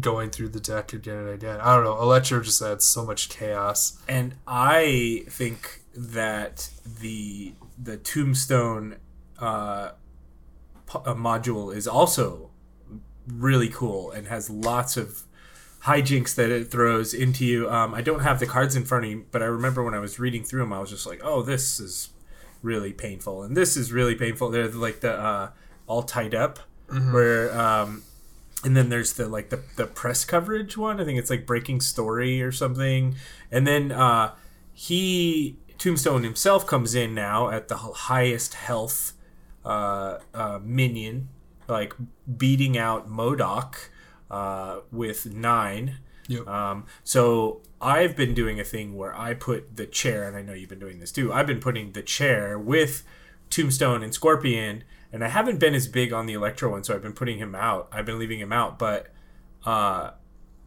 going through the deck again and again. I don't know electro just adds so much chaos. And I think that the the tombstone uh, po- uh, module is also really cool and has lots of hijinks that it throws into you. Um, I don't have the cards in front of me, but I remember when I was reading through them, I was just like, "Oh, this is really painful," and this is really painful. They're like the uh, all tied up, where um, and then there's the like the, the press coverage one. I think it's like breaking story or something. And then uh he tombstone himself comes in now at the highest health uh, uh minion like beating out MODOK uh with nine Yep. um so i've been doing a thing where i put the chair and i know you've been doing this too i've been putting the chair with tombstone and scorpion and i haven't been as big on the electro one so i've been putting him out i've been leaving him out but uh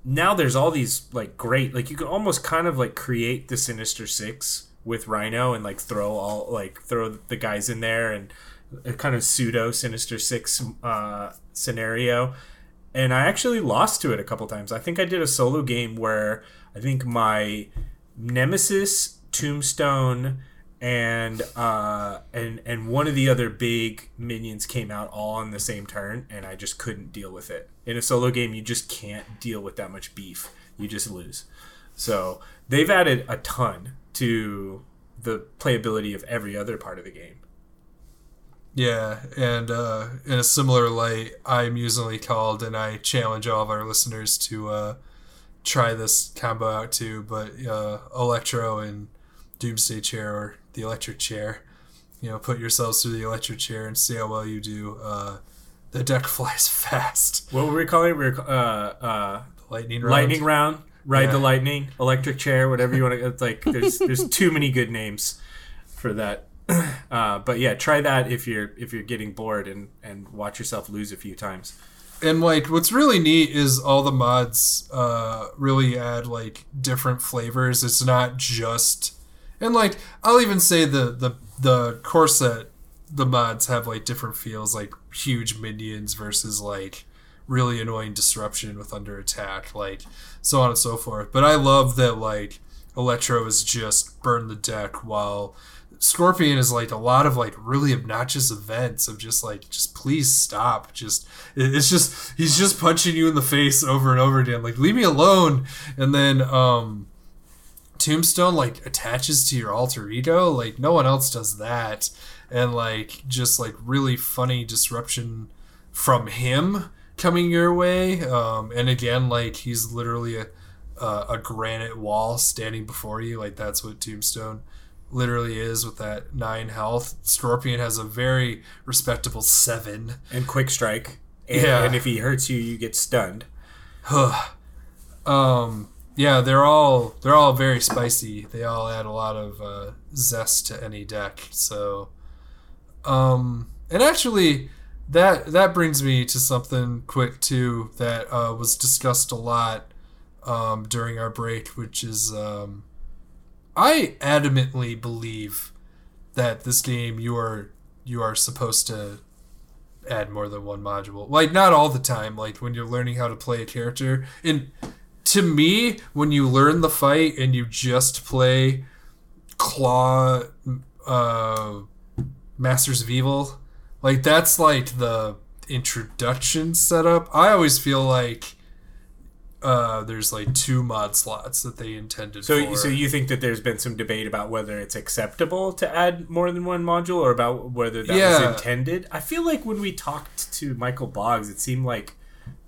now there's all these like great like you can almost kind of like create the sinister six with rhino and like throw all like throw the guys in there and a kind of pseudo sinister six uh scenario. And i actually lost to it a couple times. I think i did a solo game where i think my nemesis tombstone and uh and and one of the other big minions came out all on the same turn and i just couldn't deal with it. In a solo game you just can't deal with that much beef. You just lose. So they've added a ton to the playability of every other part of the game Yeah, and uh, in a similar light, I'm usually called, and I challenge all of our listeners to uh, try this combo out too. But uh, Electro and Doomsday Chair, or the Electric Chair, you know, put yourselves through the Electric Chair and see how well you do. Uh, the deck flies fast. what were we calling it we were, uh uh Lightning round. lightning round ride the lightning electric chair whatever you want to it's like there's there's too many good names for that uh, but yeah try that if you're if you're getting bored and and watch yourself lose a few times. And like what's really neat is all the mods uh really add like different flavors. It's not just and like i'll even say the the the core set the mods have like different feels like huge minions versus like really annoying disruption with under attack like so on and so forth. But i love that like electro is just burn the deck while Scorpion is like a lot of like really obnoxious events of just like just please stop. Just it's just he's just punching you in the face over and over again. Like leave me alone. And then um Tombstone like attaches to your alter ego. Like no one else does that. And like just like really funny disruption from him coming your way. Um and again like he's literally a uh, a granite wall standing before you. Like that's what Tombstone literally is with that nine health. Scorpion has a very respectable seven. And quick strike. And, Yeah. and if he hurts you, you get stunned. um, yeah, they're all they're all very spicy. They all add a lot of uh, zest to any deck. So, um, and actually, that that brings me to something quick too that uh, was discussed a lot um, during our break, which is um, I adamantly believe that this game you are you are supposed to add more than one module. Like not all the time. Like when you're learning how to play a character. And to me, when you learn the fight and you just play Klaw, uh, Masters of Evil, like that's like the introduction setup. I always feel like uh, there's like two mod slots that they intended So, for. so you think that there's been some debate about whether it's acceptable to add more than one module, or about whether that Yeah. was intended? I feel like when we talked to Michael Boggs, it seemed like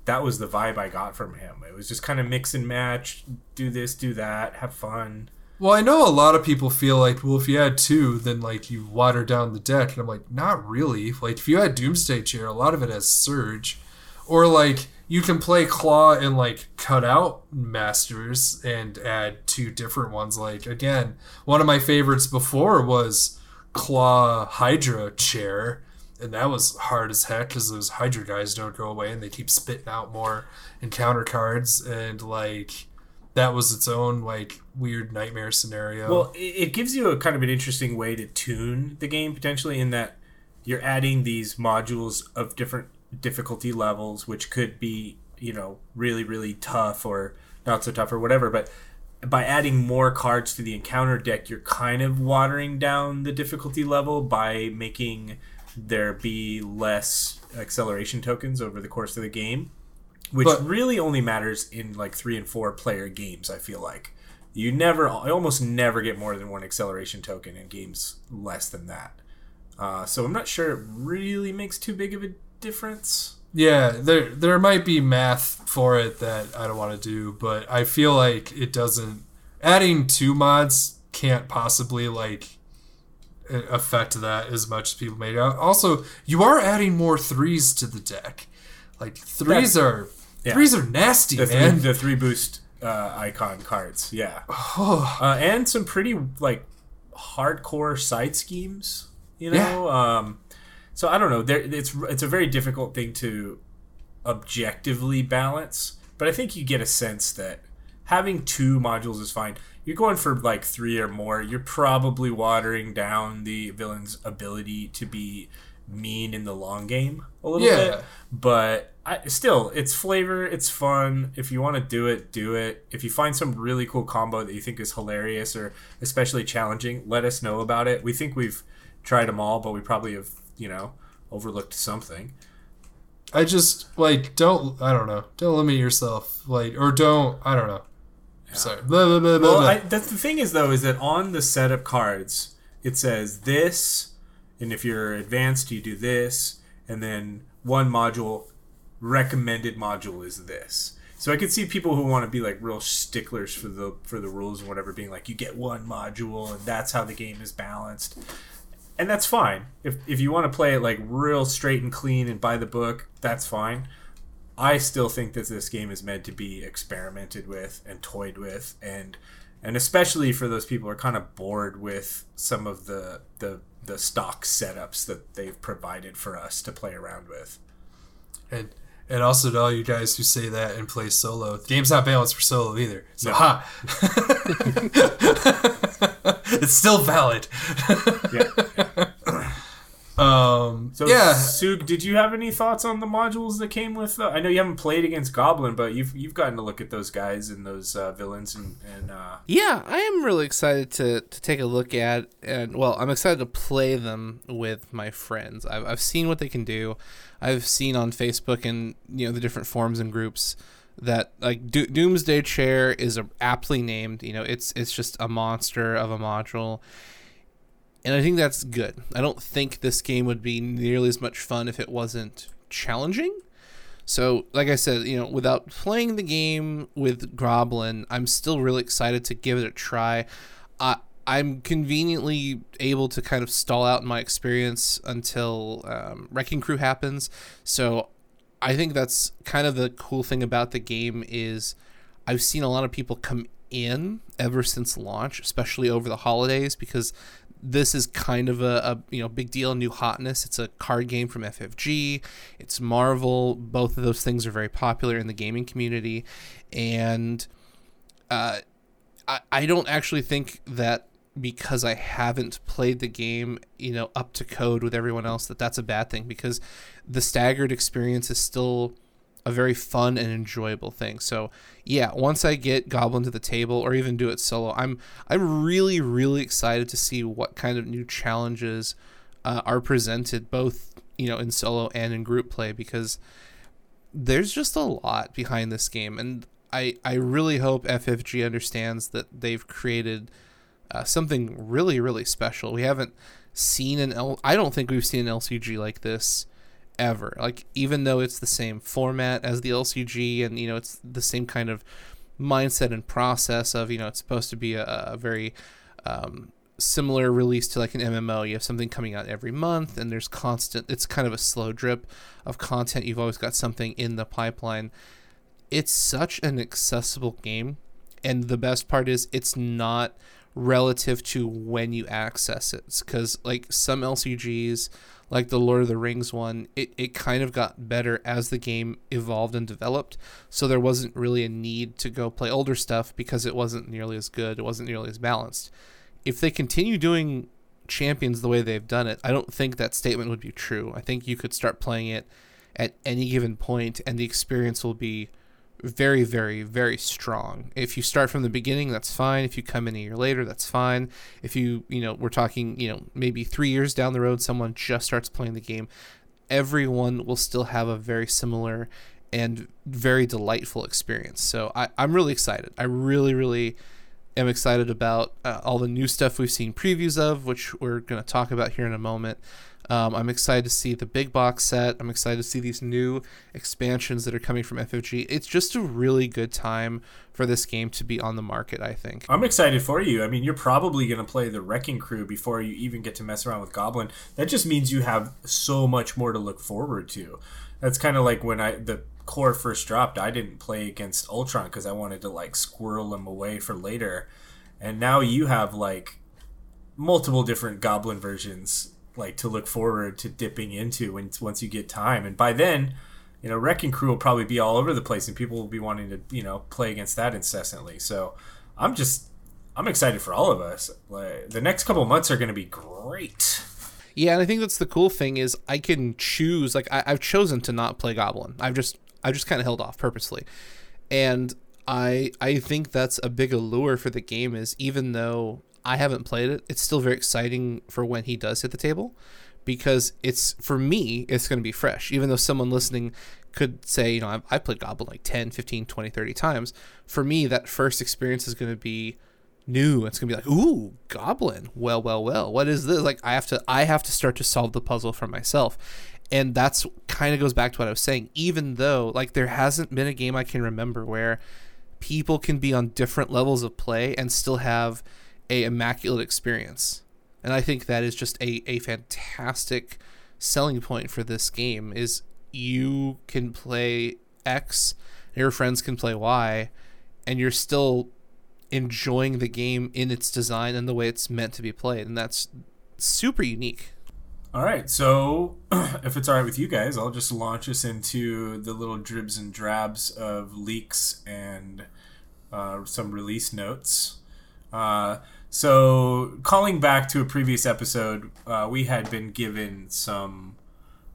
that was the vibe I got from him. It was just kind of mix and match, do this, do that, have fun. Well, I know a lot of people feel like, well, if you add two, then like you water down the deck, and I'm like, not really. Like if you add Doomsday Chair, a lot of it has Surge, or like you can play Klaw and like cut out Masters and add two different ones. Like again, one of my favorites before was Klaw Hydra Chair, and that was hard as heck because those Hydra guys don't go away and they keep spitting out more encounter cards and like that was its own like weird nightmare scenario. Well, it, gives you a kind of an interesting way to tune the game potentially in that you're adding these modules of different difficulty levels, which could be, you know, really, really tough or not so tough or whatever. But by adding more cards to the encounter deck, you're kind of watering down the difficulty level by making there be less acceleration tokens over the course of the game which But- really only matters in like three and four player games. I feel like you never, I almost never get more than one acceleration token in games less than that. Uh, so I'm not sure it really makes too big of a difference. yeah, there there might be math for it that I don't want to do, but I feel like it doesn't. Adding two mods can't possibly like affect that as much as people made out. Also, you are adding more threes to the deck. Like threes are yeah. threes are nasty, The three, man. the three boost uh, icon cards, yeah, Oh, uh, and some pretty like hardcore side schemes. You know, um, so I don't know. There, it's it's a very difficult thing to objectively balance, but I think you get a sense that having two modules is fine. You're going for like three or more. You're probably watering down the villain's ability to be mean in the long game a little Yeah. bit. But I, still, it's flavor. It's fun. If you want to do it, do it. If you find some really cool combo that you think is hilarious or especially challenging, let us know about it. We think we've tried them all, but we probably have, you know, overlooked something. I just like don't. I don't know. Don't limit yourself. Like or don't. I don't know. Sorry. Blah, blah, blah, Well. I, that's the thing is though is that on the setup cards it says this, and if you're advanced you do this, and then one module recommended module is this. So I could see people who want to be like real sticklers for the for the rules and whatever, being like you get one module and that's how the game is balanced, and that's fine. If if you want to play it like real straight and clean and by the book, that's fine. I still think that this game is meant to be experimented with and toyed with, and and especially for those people who are kind of bored with some of the the the stock setups that they've provided for us to play around with. And and also to all you guys who say that and play solo, the game's not balanced for solo either. So No. ha, it's still valid. Yeah. Um, So yeah, Sug, did you have any thoughts on the modules that came with? Uh, I know you haven't played against Goblin, but you've you've gotten to look at those guys and those uh, villains and and uh, Yeah, I am really excited to, to take a look at and well, I'm excited to play them with my friends. I've I've seen what they can do. I've seen on Facebook and you know the different forums and groups that like Do- Doomsday Chair is a, aptly named. You know, it's it's just a monster of a module, and I think that's good. I don't think this game would be nearly as much fun if it wasn't challenging. So, like I said, you know, without playing the game with Goblin, I'm still really excited to give it a try. I I'm conveniently able to kind of stall out my experience until um, Wrecking Crew happens. So, I think that's kind of the cool thing about the game is I've seen a lot of people come in ever since launch, especially over the holidays, because this is kind of a, a you know big deal, new hotness. It's a card game from FFG. It's Marvel. Both of those things are very popular in the gaming community, and uh, I I don't actually think that because I haven't played the game, you know, up to code with everyone else, that that's a bad thing because the staggered experience is still a very fun and enjoyable thing. So yeah, once I get Goblin to the table or even do it solo, I'm I'm really really excited to see what kind of new challenges uh, are presented both you know in solo and in group play because there's just a lot behind this game and I I really hope FFG understands that they've created uh, something really really special. We haven't seen an L I don't think we've seen an LCG like this ever. Like even though it's the same format as the LCG and you know it's the same kind of mindset and process of you know it's supposed to be a, a very um, similar release to like an MMO. You have something coming out every month and there's constant. It's kind of a slow drip of content. You've always got something in the pipeline. It's such an accessible game, and the best part is it's not relative to when you access it. Because like some lcgs like the lord of the rings one it, it kind of got better as the game evolved and developed. So there wasn't really a need to go play older stuff because it wasn't nearly as good it wasn't nearly as balanced. If they continue doing champions the way they've done it i don't think that statement would be true. I think you could start playing it at any given point and the experience will be very, very, very strong. If you start from the beginning, that's fine. If you come in a year later, that's fine. If you, you know, we're talking, you know, maybe three years down the road, someone just starts playing the game, everyone will still have a very similar and very delightful experience. So I, I'm really excited. I really, really am excited about uh, all the new stuff we've seen previews of, which we're going to talk about here in a moment. Um, I'm excited to see the big box set. I'm excited to see these new expansions that are coming from FFG. It's just a really good time for this game to be on the market, I think. I'm excited for you. I mean, you're probably going to play the Wrecking Crew before you even get to mess around with Goblin. That just means you have so much more to look forward to. That's kind of like when I the core first dropped. I didn't play against Ultron because I wanted to like squirrel him away for later, and now you have like multiple different Goblin versions like to look forward to dipping into when, once you get time. And by then, you know, Wrecking Crew will probably be all over the place, and people will be wanting to you know play against that incessantly. So I'm just I'm excited for all of us. Like, the next couple months are going to be great. Yeah, and I think that's the cool thing is I can choose. Like I, I've chosen to not play Goblin. I've just I've just kind of held off purposely, and I I think that's a big allure for the game. Is even though I haven't played it, it's still very exciting for when he does hit the table because it's for me it's going to be fresh. Even though someone listening could say you know I've, I've played goblin like 10 15 20 30 times for me that first experience is going to be new. It's going to be like ooh goblin. Well well well. What is this? Like i have to i have to start to solve the puzzle for myself. And that's kind of goes back to what i was saying. Even though like there hasn't been a game i can remember where people can be on different levels of play and still have a immaculate experience. And i think that is just a, a fantastic selling point for this game is you can play x your friends can play y and you're still enjoying the game in its design and the way it's meant to be played. And that's super unique. All right, so if it's all right with you guys, I'll just launch us into the little dribs and drabs of leaks and uh, some release notes. Uh, so, calling back to a previous episode, uh, we had been given some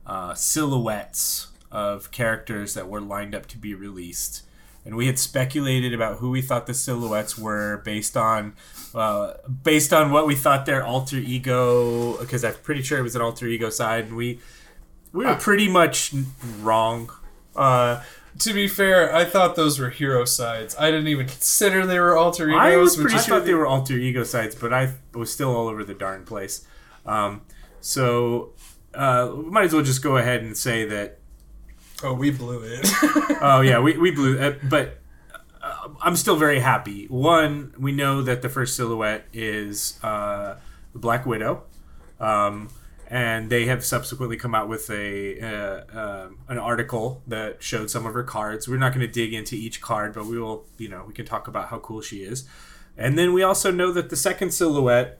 uh, silhouettes of characters that were lined up to be released. And we had speculated about who we thought the silhouettes were based on uh, based on what we thought their alter ego because I'm pretty sure it was an alter ego side and we we were pretty much wrong. Uh, To be fair, I thought those were hero sides. I didn't even consider they were alter egos. I was pretty sure they were alter ego sites, but I was still all over the darn place. Um, so uh, we might as well just go ahead and say that. Oh, we blew it. Oh yeah, we we blew. Uh, but uh, I'm still very happy. One, we know that the first silhouette is uh, the Black Widow. Um, and they have subsequently come out with a uh, um an article that showed some of her cards. We're not going to dig into each card, but we will, you know, we can talk about how cool she is. And then we also know that the second silhouette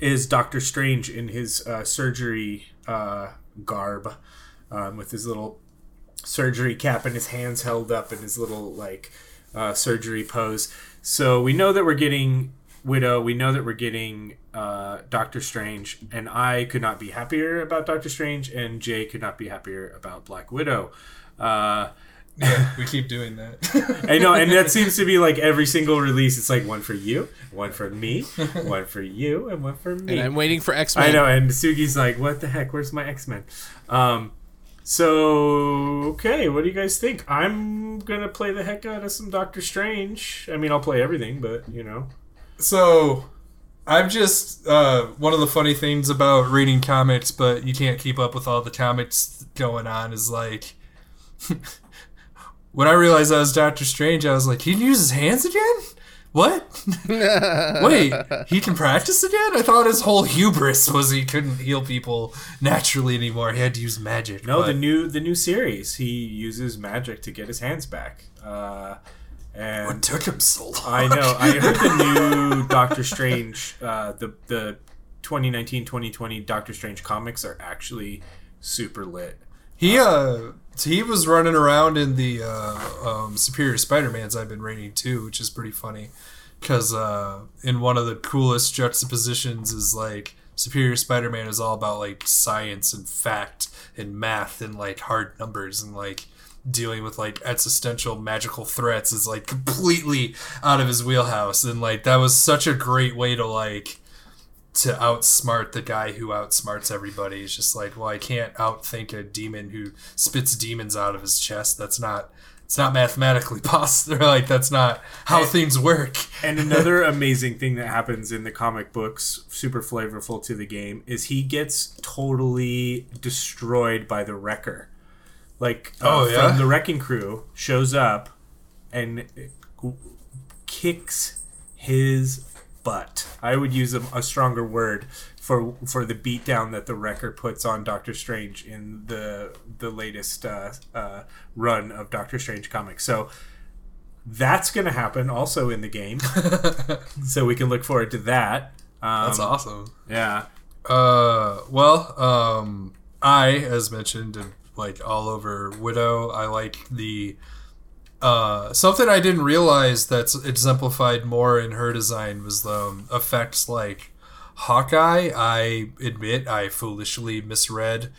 is Doctor Strange in his uh, surgery uh, garb, um, with his little surgery cap and his hands held up in his little like uh, surgery pose. So we know that we're getting Widow. We know that we're getting uh, Doctor Strange, and I could not be happier about Doctor Strange, and Jay could not be happier about Black Widow. Uh, yeah, we keep doing that. I know, and that seems to be like every single release. It's like one for you, one for me, one for you, and one for me. And I'm waiting for X Men. I know, and Sugi's like, "What the heck? Where's my X Men?" Um, so okay, what do you guys think? I'm gonna play the heck out of some Doctor Strange. I mean, I'll play everything, but you know, So, I'm just uh, one of the funny things about reading comics, but you can't keep up with all the comics going on. Is like when I realized I was Doctor Strange, I was like, he can use his hands again. What? Wait, he can practice again? I thought his whole hubris was he couldn't heal people naturally anymore. He had to use magic. no, but- the new the new series, he uses magic to get his hands back. Uh, and what took him so long? I know. I heard the new Doctor Strange, uh, the the 2019-2020 Doctor Strange comics are actually super lit. He uh he was running around in the uh, um, Superior Spider-Mans I've been reading too, which is pretty funny because uh, in one of the coolest juxtapositions is like Superior Spider-Man is all about like science and fact and math and like hard numbers and like dealing with like existential magical threats is like completely out of his wheelhouse and like that was such a great way to like to outsmart the guy who outsmarts everybody. It's just like, well, I can't outthink a demon who spits demons out of his chest. That's not. It's not mathematically possible. like that's not how things work. And another amazing thing that happens in the comic books, super flavorful to the game, is he gets totally destroyed by the Wrecker. Like, uh, Oh, yeah? from the Wrecking Crew shows up and kicks his butt. I would use a, a stronger word for for the beatdown that the Wrecker puts on Doctor Strange in the the latest uh, uh, run of Doctor Strange comics. So that's going to happen also in the game. so we can look forward to that. Um, That's awesome. Yeah. Uh, well, um, I, as mentioned, am like all over Widow. I like the uh, something I didn't realize that's exemplified more in her design was the um, effects like Hawkeye. I admit I foolishly misread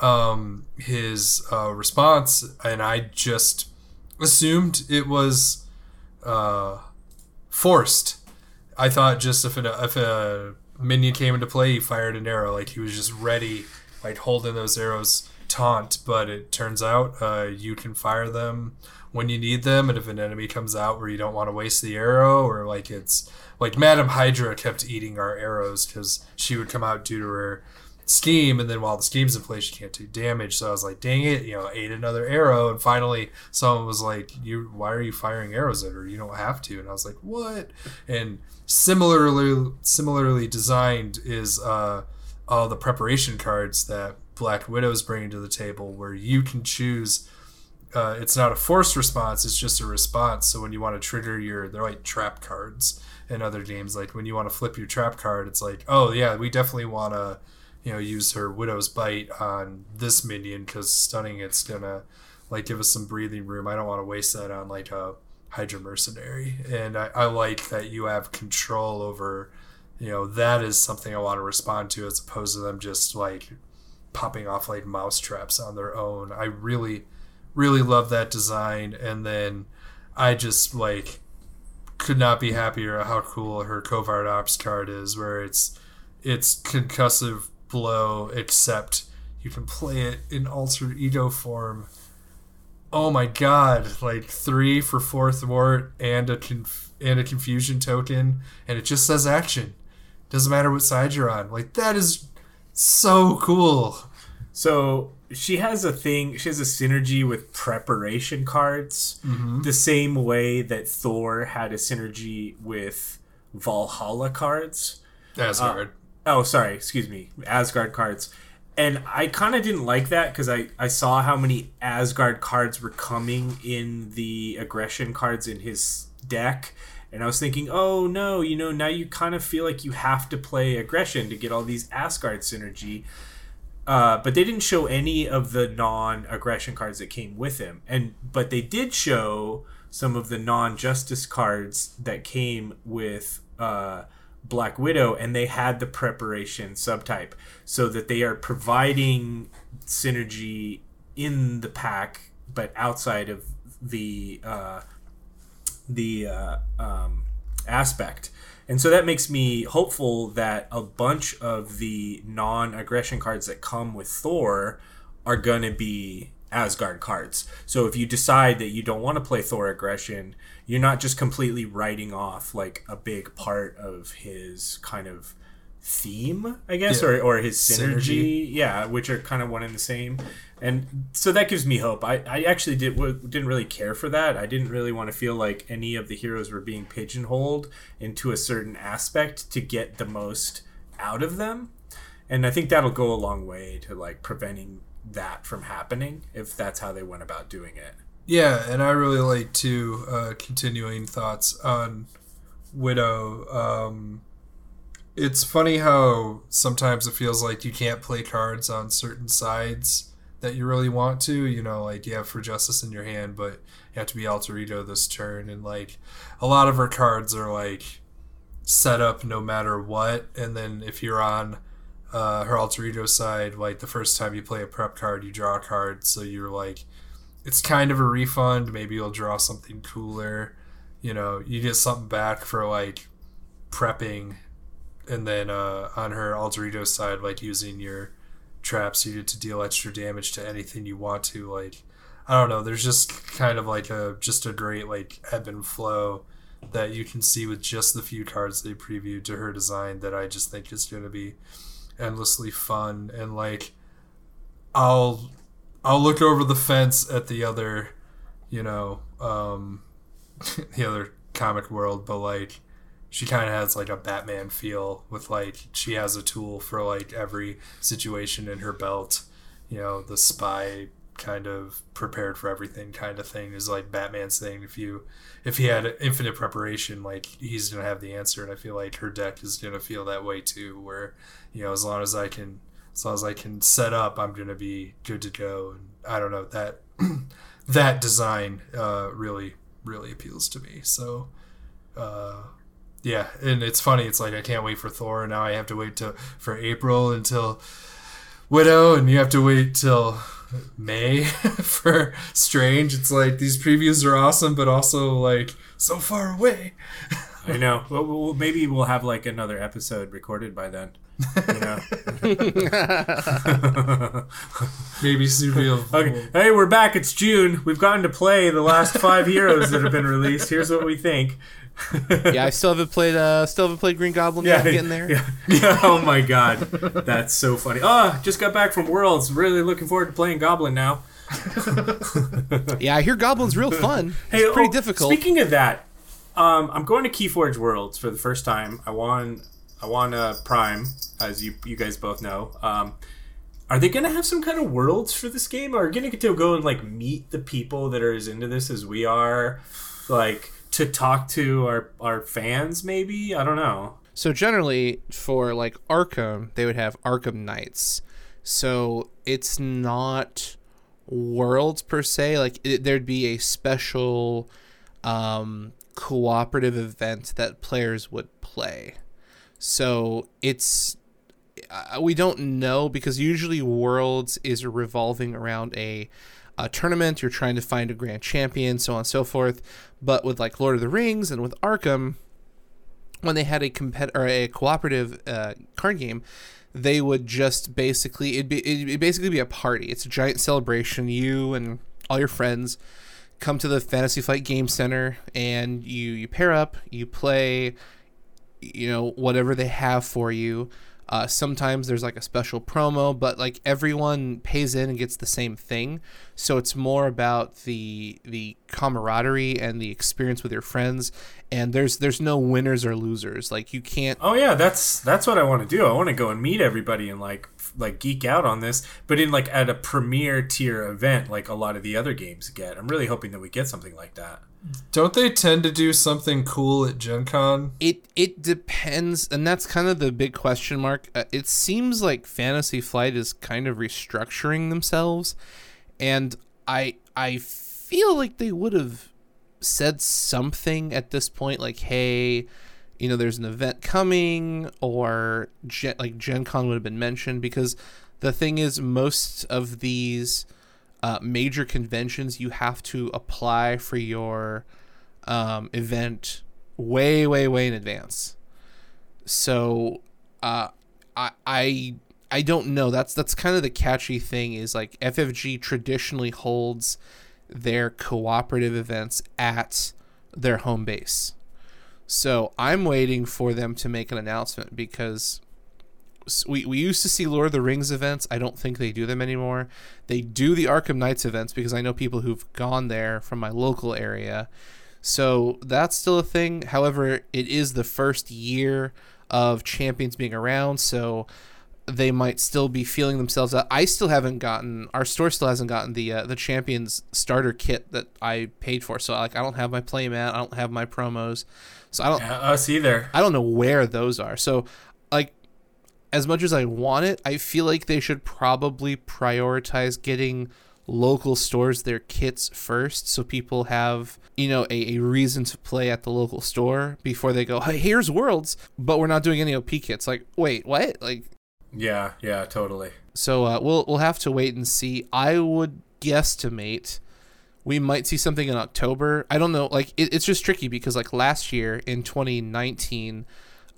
um, his uh, response, and I just assumed it was uh, forced. I thought just if, an, if a minion came into play, he fired an arrow, like he was just ready, like holding those arrows taunt. But it turns out uh, you can fire them when you need them, and if an enemy comes out where you don't want to waste the arrow, or like it's like Madame Hydra kept eating our arrows because she would come out due to her scheme, and then while the scheme's in place, she can't do damage. So I was like, dang it, you know, ate another arrow, and finally someone was like, you, why are you firing arrows at her? You don't have to. And I was like, what? And similarly, similarly designed is uh, all the preparation cards that Black Widow's bringing to the table, where you can choose. Uh, it's not a forced response; it's just a response. So when you want to trigger your, they're like trap cards in other games. Like when you want to flip your trap card, it's like, oh yeah, we definitely want to you know use her widow's bite on this minion because stunning it's gonna like give us some breathing room i don't want to waste that on like a Hydra mercenary, and I, I like that you have control over. You know that is something I want to respond to as opposed to them just like popping off like mouse traps on their own. I really, really love that design, and then I just like could not be happier at how cool her covert ops card is, where it's it's concussive blow, except you can play it in altered ego form. Oh my god! Like three for fourth wart and a conf- and a confusion token, and it just says action. Doesn't matter what side you're on. Like that is so cool. So she has a thing. She has a synergy with preparation cards, Mm-hmm. the same way that Thor had a synergy with Valhalla cards. Asgard. Oh, sorry, excuse me, Asgard cards. And I kind of didn't like that because I, I saw how many Asgard cards were coming in the aggression cards in his deck. And I was thinking, oh no, you know, now you kind of feel like you have to play aggression to get all these Asgard synergy. Uh, but they didn't show any of the non-aggression cards that came with him, and but they did show some of the non-justice cards that came with uh, Black Widow, and they had the preparation subtype, so that they are providing synergy in the pack, but outside of the uh, the uh, um, aspect. And so that makes me hopeful that a bunch of the non aggression cards that come with Thor are going to be Asgard cards. So if you decide that you don't want to play Thor aggression, you're not just completely writing off like a big part of his kind of theme, I guess, Yeah. or, or his synergy. Synergy. Yeah, which are kind of one and the same. And so that gives me hope. I, I actually did w- didn't really care for that. I didn't really want to feel like any of the heroes were being pigeonholed into a certain aspect to get the most out of them. And I think that'll go a long way to like preventing that from happening if that's how they went about doing it. Yeah, and I really like too. Uh, continuing thoughts on Widow. Um, it's funny how sometimes it feels like you can't play cards on certain sides that you really want to. You know, like you have for justice in your hand, but you have to be alter this turn, and like a lot of her cards are like set up no matter what. And then if you're on uh, her alter side, like the first time you play a prep card, you draw a card, so you're like it's kind of a refund. Maybe you'll draw something cooler. You know, you get something back for like prepping, and then uh, on her alter side, like using your traps, you get to deal extra damage to anything you want to. Like, I don't know. There's just kind of like a just a great like ebb and flow that you can see with just the few cards they previewed to her design that I just think is going to be endlessly fun and like I'll I'll look over the fence at the other, you know, um, the other comic world, but like she kind of has like a Batman feel with like she has a tool for like every situation in her belt. You know, the spy kind of prepared for everything kind of thing is like Batman's thing. If you if he had infinite preparation, like he's gonna have the answer, and I feel like her deck is gonna feel that way too. Where you know, as long as I can as long as I can set up, I'm gonna be good to go. And I don't know that that design uh, really really appeals to me. So uh, yeah, and it's funny. It's like I can't wait for Thor, and now I have to wait till for April until Widow, and you have to wait till May for Strange. It's like these previews are awesome, but also like so far away. I know. Well, well, maybe we'll have like another episode recorded by then. You know. Maybe Studio. Okay. Hey, we're back. It's June. We've gotten to play the last five heroes that have been released. Here's what we think. yeah, I still haven't played. Uh, still haven't played Green Goblin yet. I'm getting there. Yeah. oh my god, that's so funny. Oh, just got back from Worlds. Really looking forward to playing Goblin now. Yeah, I hear Goblin's real fun. Hey, it's pretty oh, difficult. Speaking of that, um, I'm going to Keyforge Worlds for the first time. I won. I won uh, Prime, as you you guys both know. Um, are they going to have some kind of worlds for this game? Or are you going to get to go and like meet the people that are as into this as we are? Like to talk to our our fans, maybe? I don't know. So generally, for like Arkham, they would have Arkham Nights. So it's not worlds per se. Like it, there'd be a special um, cooperative event that players would play. So it's uh, we don't know because usually Worlds is revolving around a, a tournament. You're trying to find a grand champion, so on and so forth. But with like Lord of the Rings and with Arkham, when they had a compet or a cooperative uh, card game, they would just basically it'd be it'd basically be a party. It's a giant celebration. You and all your friends come to the Fantasy Flight Game Center and you you pair up, you play, you know whatever they have for you. Uh, sometimes there's like a special promo, but like everyone pays in and gets the same thing. So it's more about the the camaraderie and the experience with your friends. And there's there's no winners or losers. Like you can't. Oh yeah, that's that's what I want to do. I want to go and meet everybody and like like geek out on this, but in like at a premier tier event, like a lot of the other games get. I'm really hoping that we get something like that. Don't they tend to do something cool at Gen Con? It it depends, and that's kind of the big question mark. Uh, it seems like Fantasy Flight is kind of restructuring themselves, and I I feel like they would have said something at this point, like, "Hey, you know, there's an event coming," or like Gen Con would have been mentioned because the thing is, most of these uh, major conventions, you have to apply for your um, event way, way, way in advance. So, uh, I, I, I don't know. That's that's kind of the catchy thing. Is like FFG traditionally holds their cooperative events at their home base. So I'm waiting for them to make an announcement because we, we used to see Lord of the Rings events. I don't think they do them anymore. They do the Arkham Nights events because I know people who've gone there from my local area. So that's still a thing. However, it is the first year of champions being around, so they might still be feeling themselves out. I still haven't gotten our store still hasn't gotten the uh, the champions starter kit that I paid for. So like I don't have my playmat, I don't have my promos. So I don't yeah, us either. I don't know where those are. So like as much as I want it, I feel like they should probably prioritize getting local stores their kits first so people have you know a, a reason to play at the local store before they go hey here's worlds but we're not doing any op kits like wait what like yeah yeah totally so uh, we'll we'll have to wait and see i would guesstimate we might see something in october i don't know like it, it's just tricky because like last year in 2019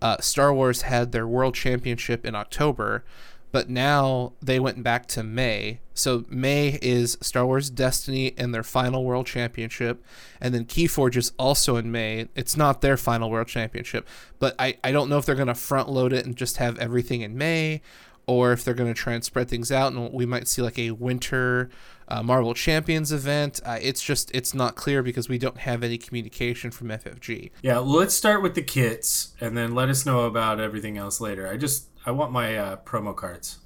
uh, Star Wars had their World Championship in October, but now they went back to May. So May is Star Wars Destiny and their final World Championship, and then Keyforge is also in May. It's not their final World Championship, but I, I don't know if they're to front load it and just have everything in May, or if they're going to try and spread things out, and we might see like a winter uh, Marvel Champions event. Uh, it's just it's not clear because we don't have any communication from FFG. Yeah, let's start with the kits and then let us know about everything else later. I just I want my uh, promo cards.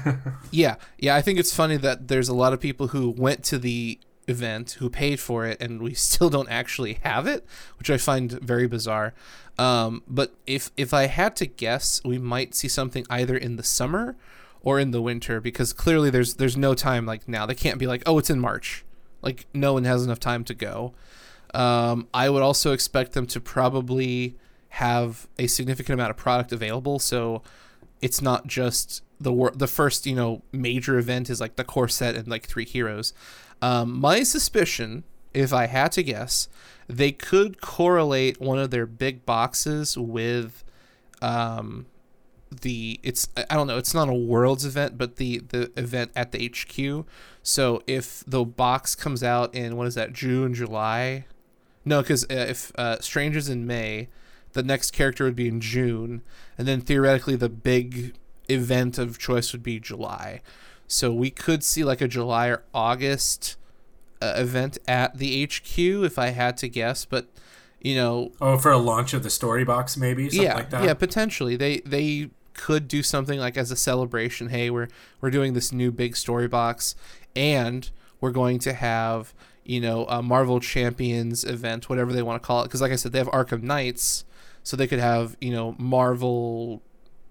yeah, yeah. I think it's funny that there's a lot of people who went to the event who paid for it and we still don't actually have it, which I find very bizarre. Um, but if if I had to guess, we might see something either in the summer or in the winter because clearly there's there's no time like now. They can't be like, oh, it's in March. Like no one has enough time to go. Um, I would also expect them to probably have a significant amount of product available, so it's not just the wor- the first you know major event is like the core set and like three heroes. Um, my suspicion, if I had to guess, they could correlate one of their big boxes with um, the it's I don't know it's not a worlds event but the the event at the HQ. So if the box comes out in what is that June July? No, because uh, if uh, Strange's in May, the next character would be in June, and then theoretically the big event of choice would be July. So we could see like a July or August uh, event at the HQ if I had to guess, but you know oh for a launch of the story box maybe something yeah like that yeah potentially they they could do something like as a celebration. Hey, we're we're doing this new big story box, and we're going to have you know a Marvel Champions event, whatever they want to call it. Because like I said, they have Arkham Nights, so they could have you know Marvel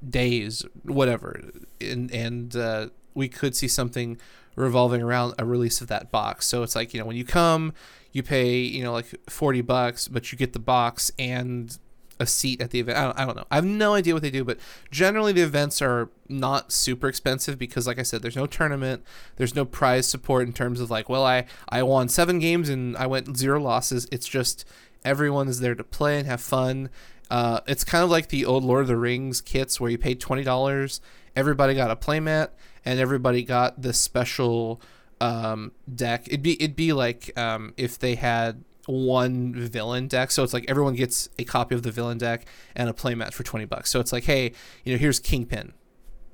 Days, whatever, and and uh, we could see something revolving around a release of that box. So it's like, you know, when you come, you pay, you know, like 40 bucks, but you get the box and a seat at the event. I don't, I don't know. I have no idea what they do, but generally the events are not super expensive because, like I said, there's no tournament, there's no prize support in terms of like, well, I I won seven games and I went zero losses. It's just everyone is there to play and have fun. Uh, it's kind of like the old Lord of the Rings kits where you paid twenty dollars, everybody got a playmat, and everybody got this special um, deck. It'd be it'd be like um, if they had one villain deck. So it's like everyone gets a copy of the villain deck and a playmat for 20 bucks. So it's like, hey, you know, here's Kingpin.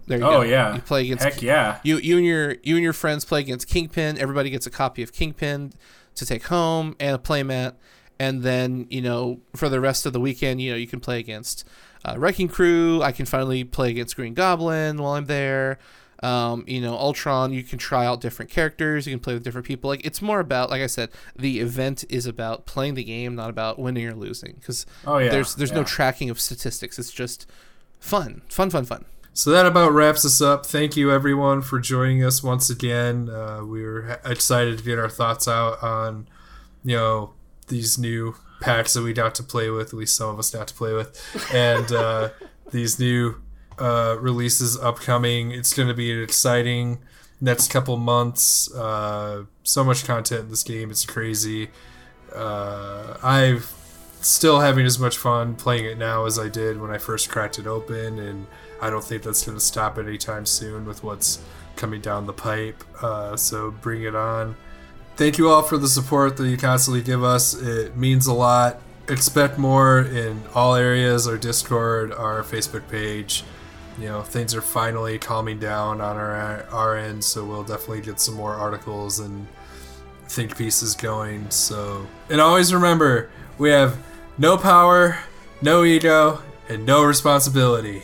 There you oh, go. yeah. You play against Heck yeah. You you and your you and your friends play against Kingpin. Everybody gets a copy of Kingpin to take home and a playmat. And then, you know, for the rest of the weekend, you know, you can play against uh, Wrecking Crew. I can finally play against Green Goblin while I'm there. Um, you know, Ultron, you can try out different characters, you can play with different people. Like it's more about, like I said, the event is about playing the game, not about winning or losing. Because oh, yeah, there's there's yeah. no tracking of statistics. It's just fun, fun, fun, fun. So that about wraps us up. Thank you everyone for joining us once again. Uh, we were excited to get our thoughts out on, you know, these new packs that we got to play with. At least some of us got to play with, and uh, these new uh, releases upcoming. It's going to be an exciting next couple months. Uh, so much content in this game. It's crazy. Uh, I'm still having as much fun playing it now as I did when I first cracked it open, and I don't think that's going to stop anytime soon with what's coming down the pipe. Uh, so bring it on. Thank you all for the support that you constantly give us. It means a lot. Expect more in all areas our Discord, our Facebook page you know things are finally calming down on our our end, so we'll definitely get some more articles and think pieces going. So and always remember, we have no power, no ego, and no responsibility.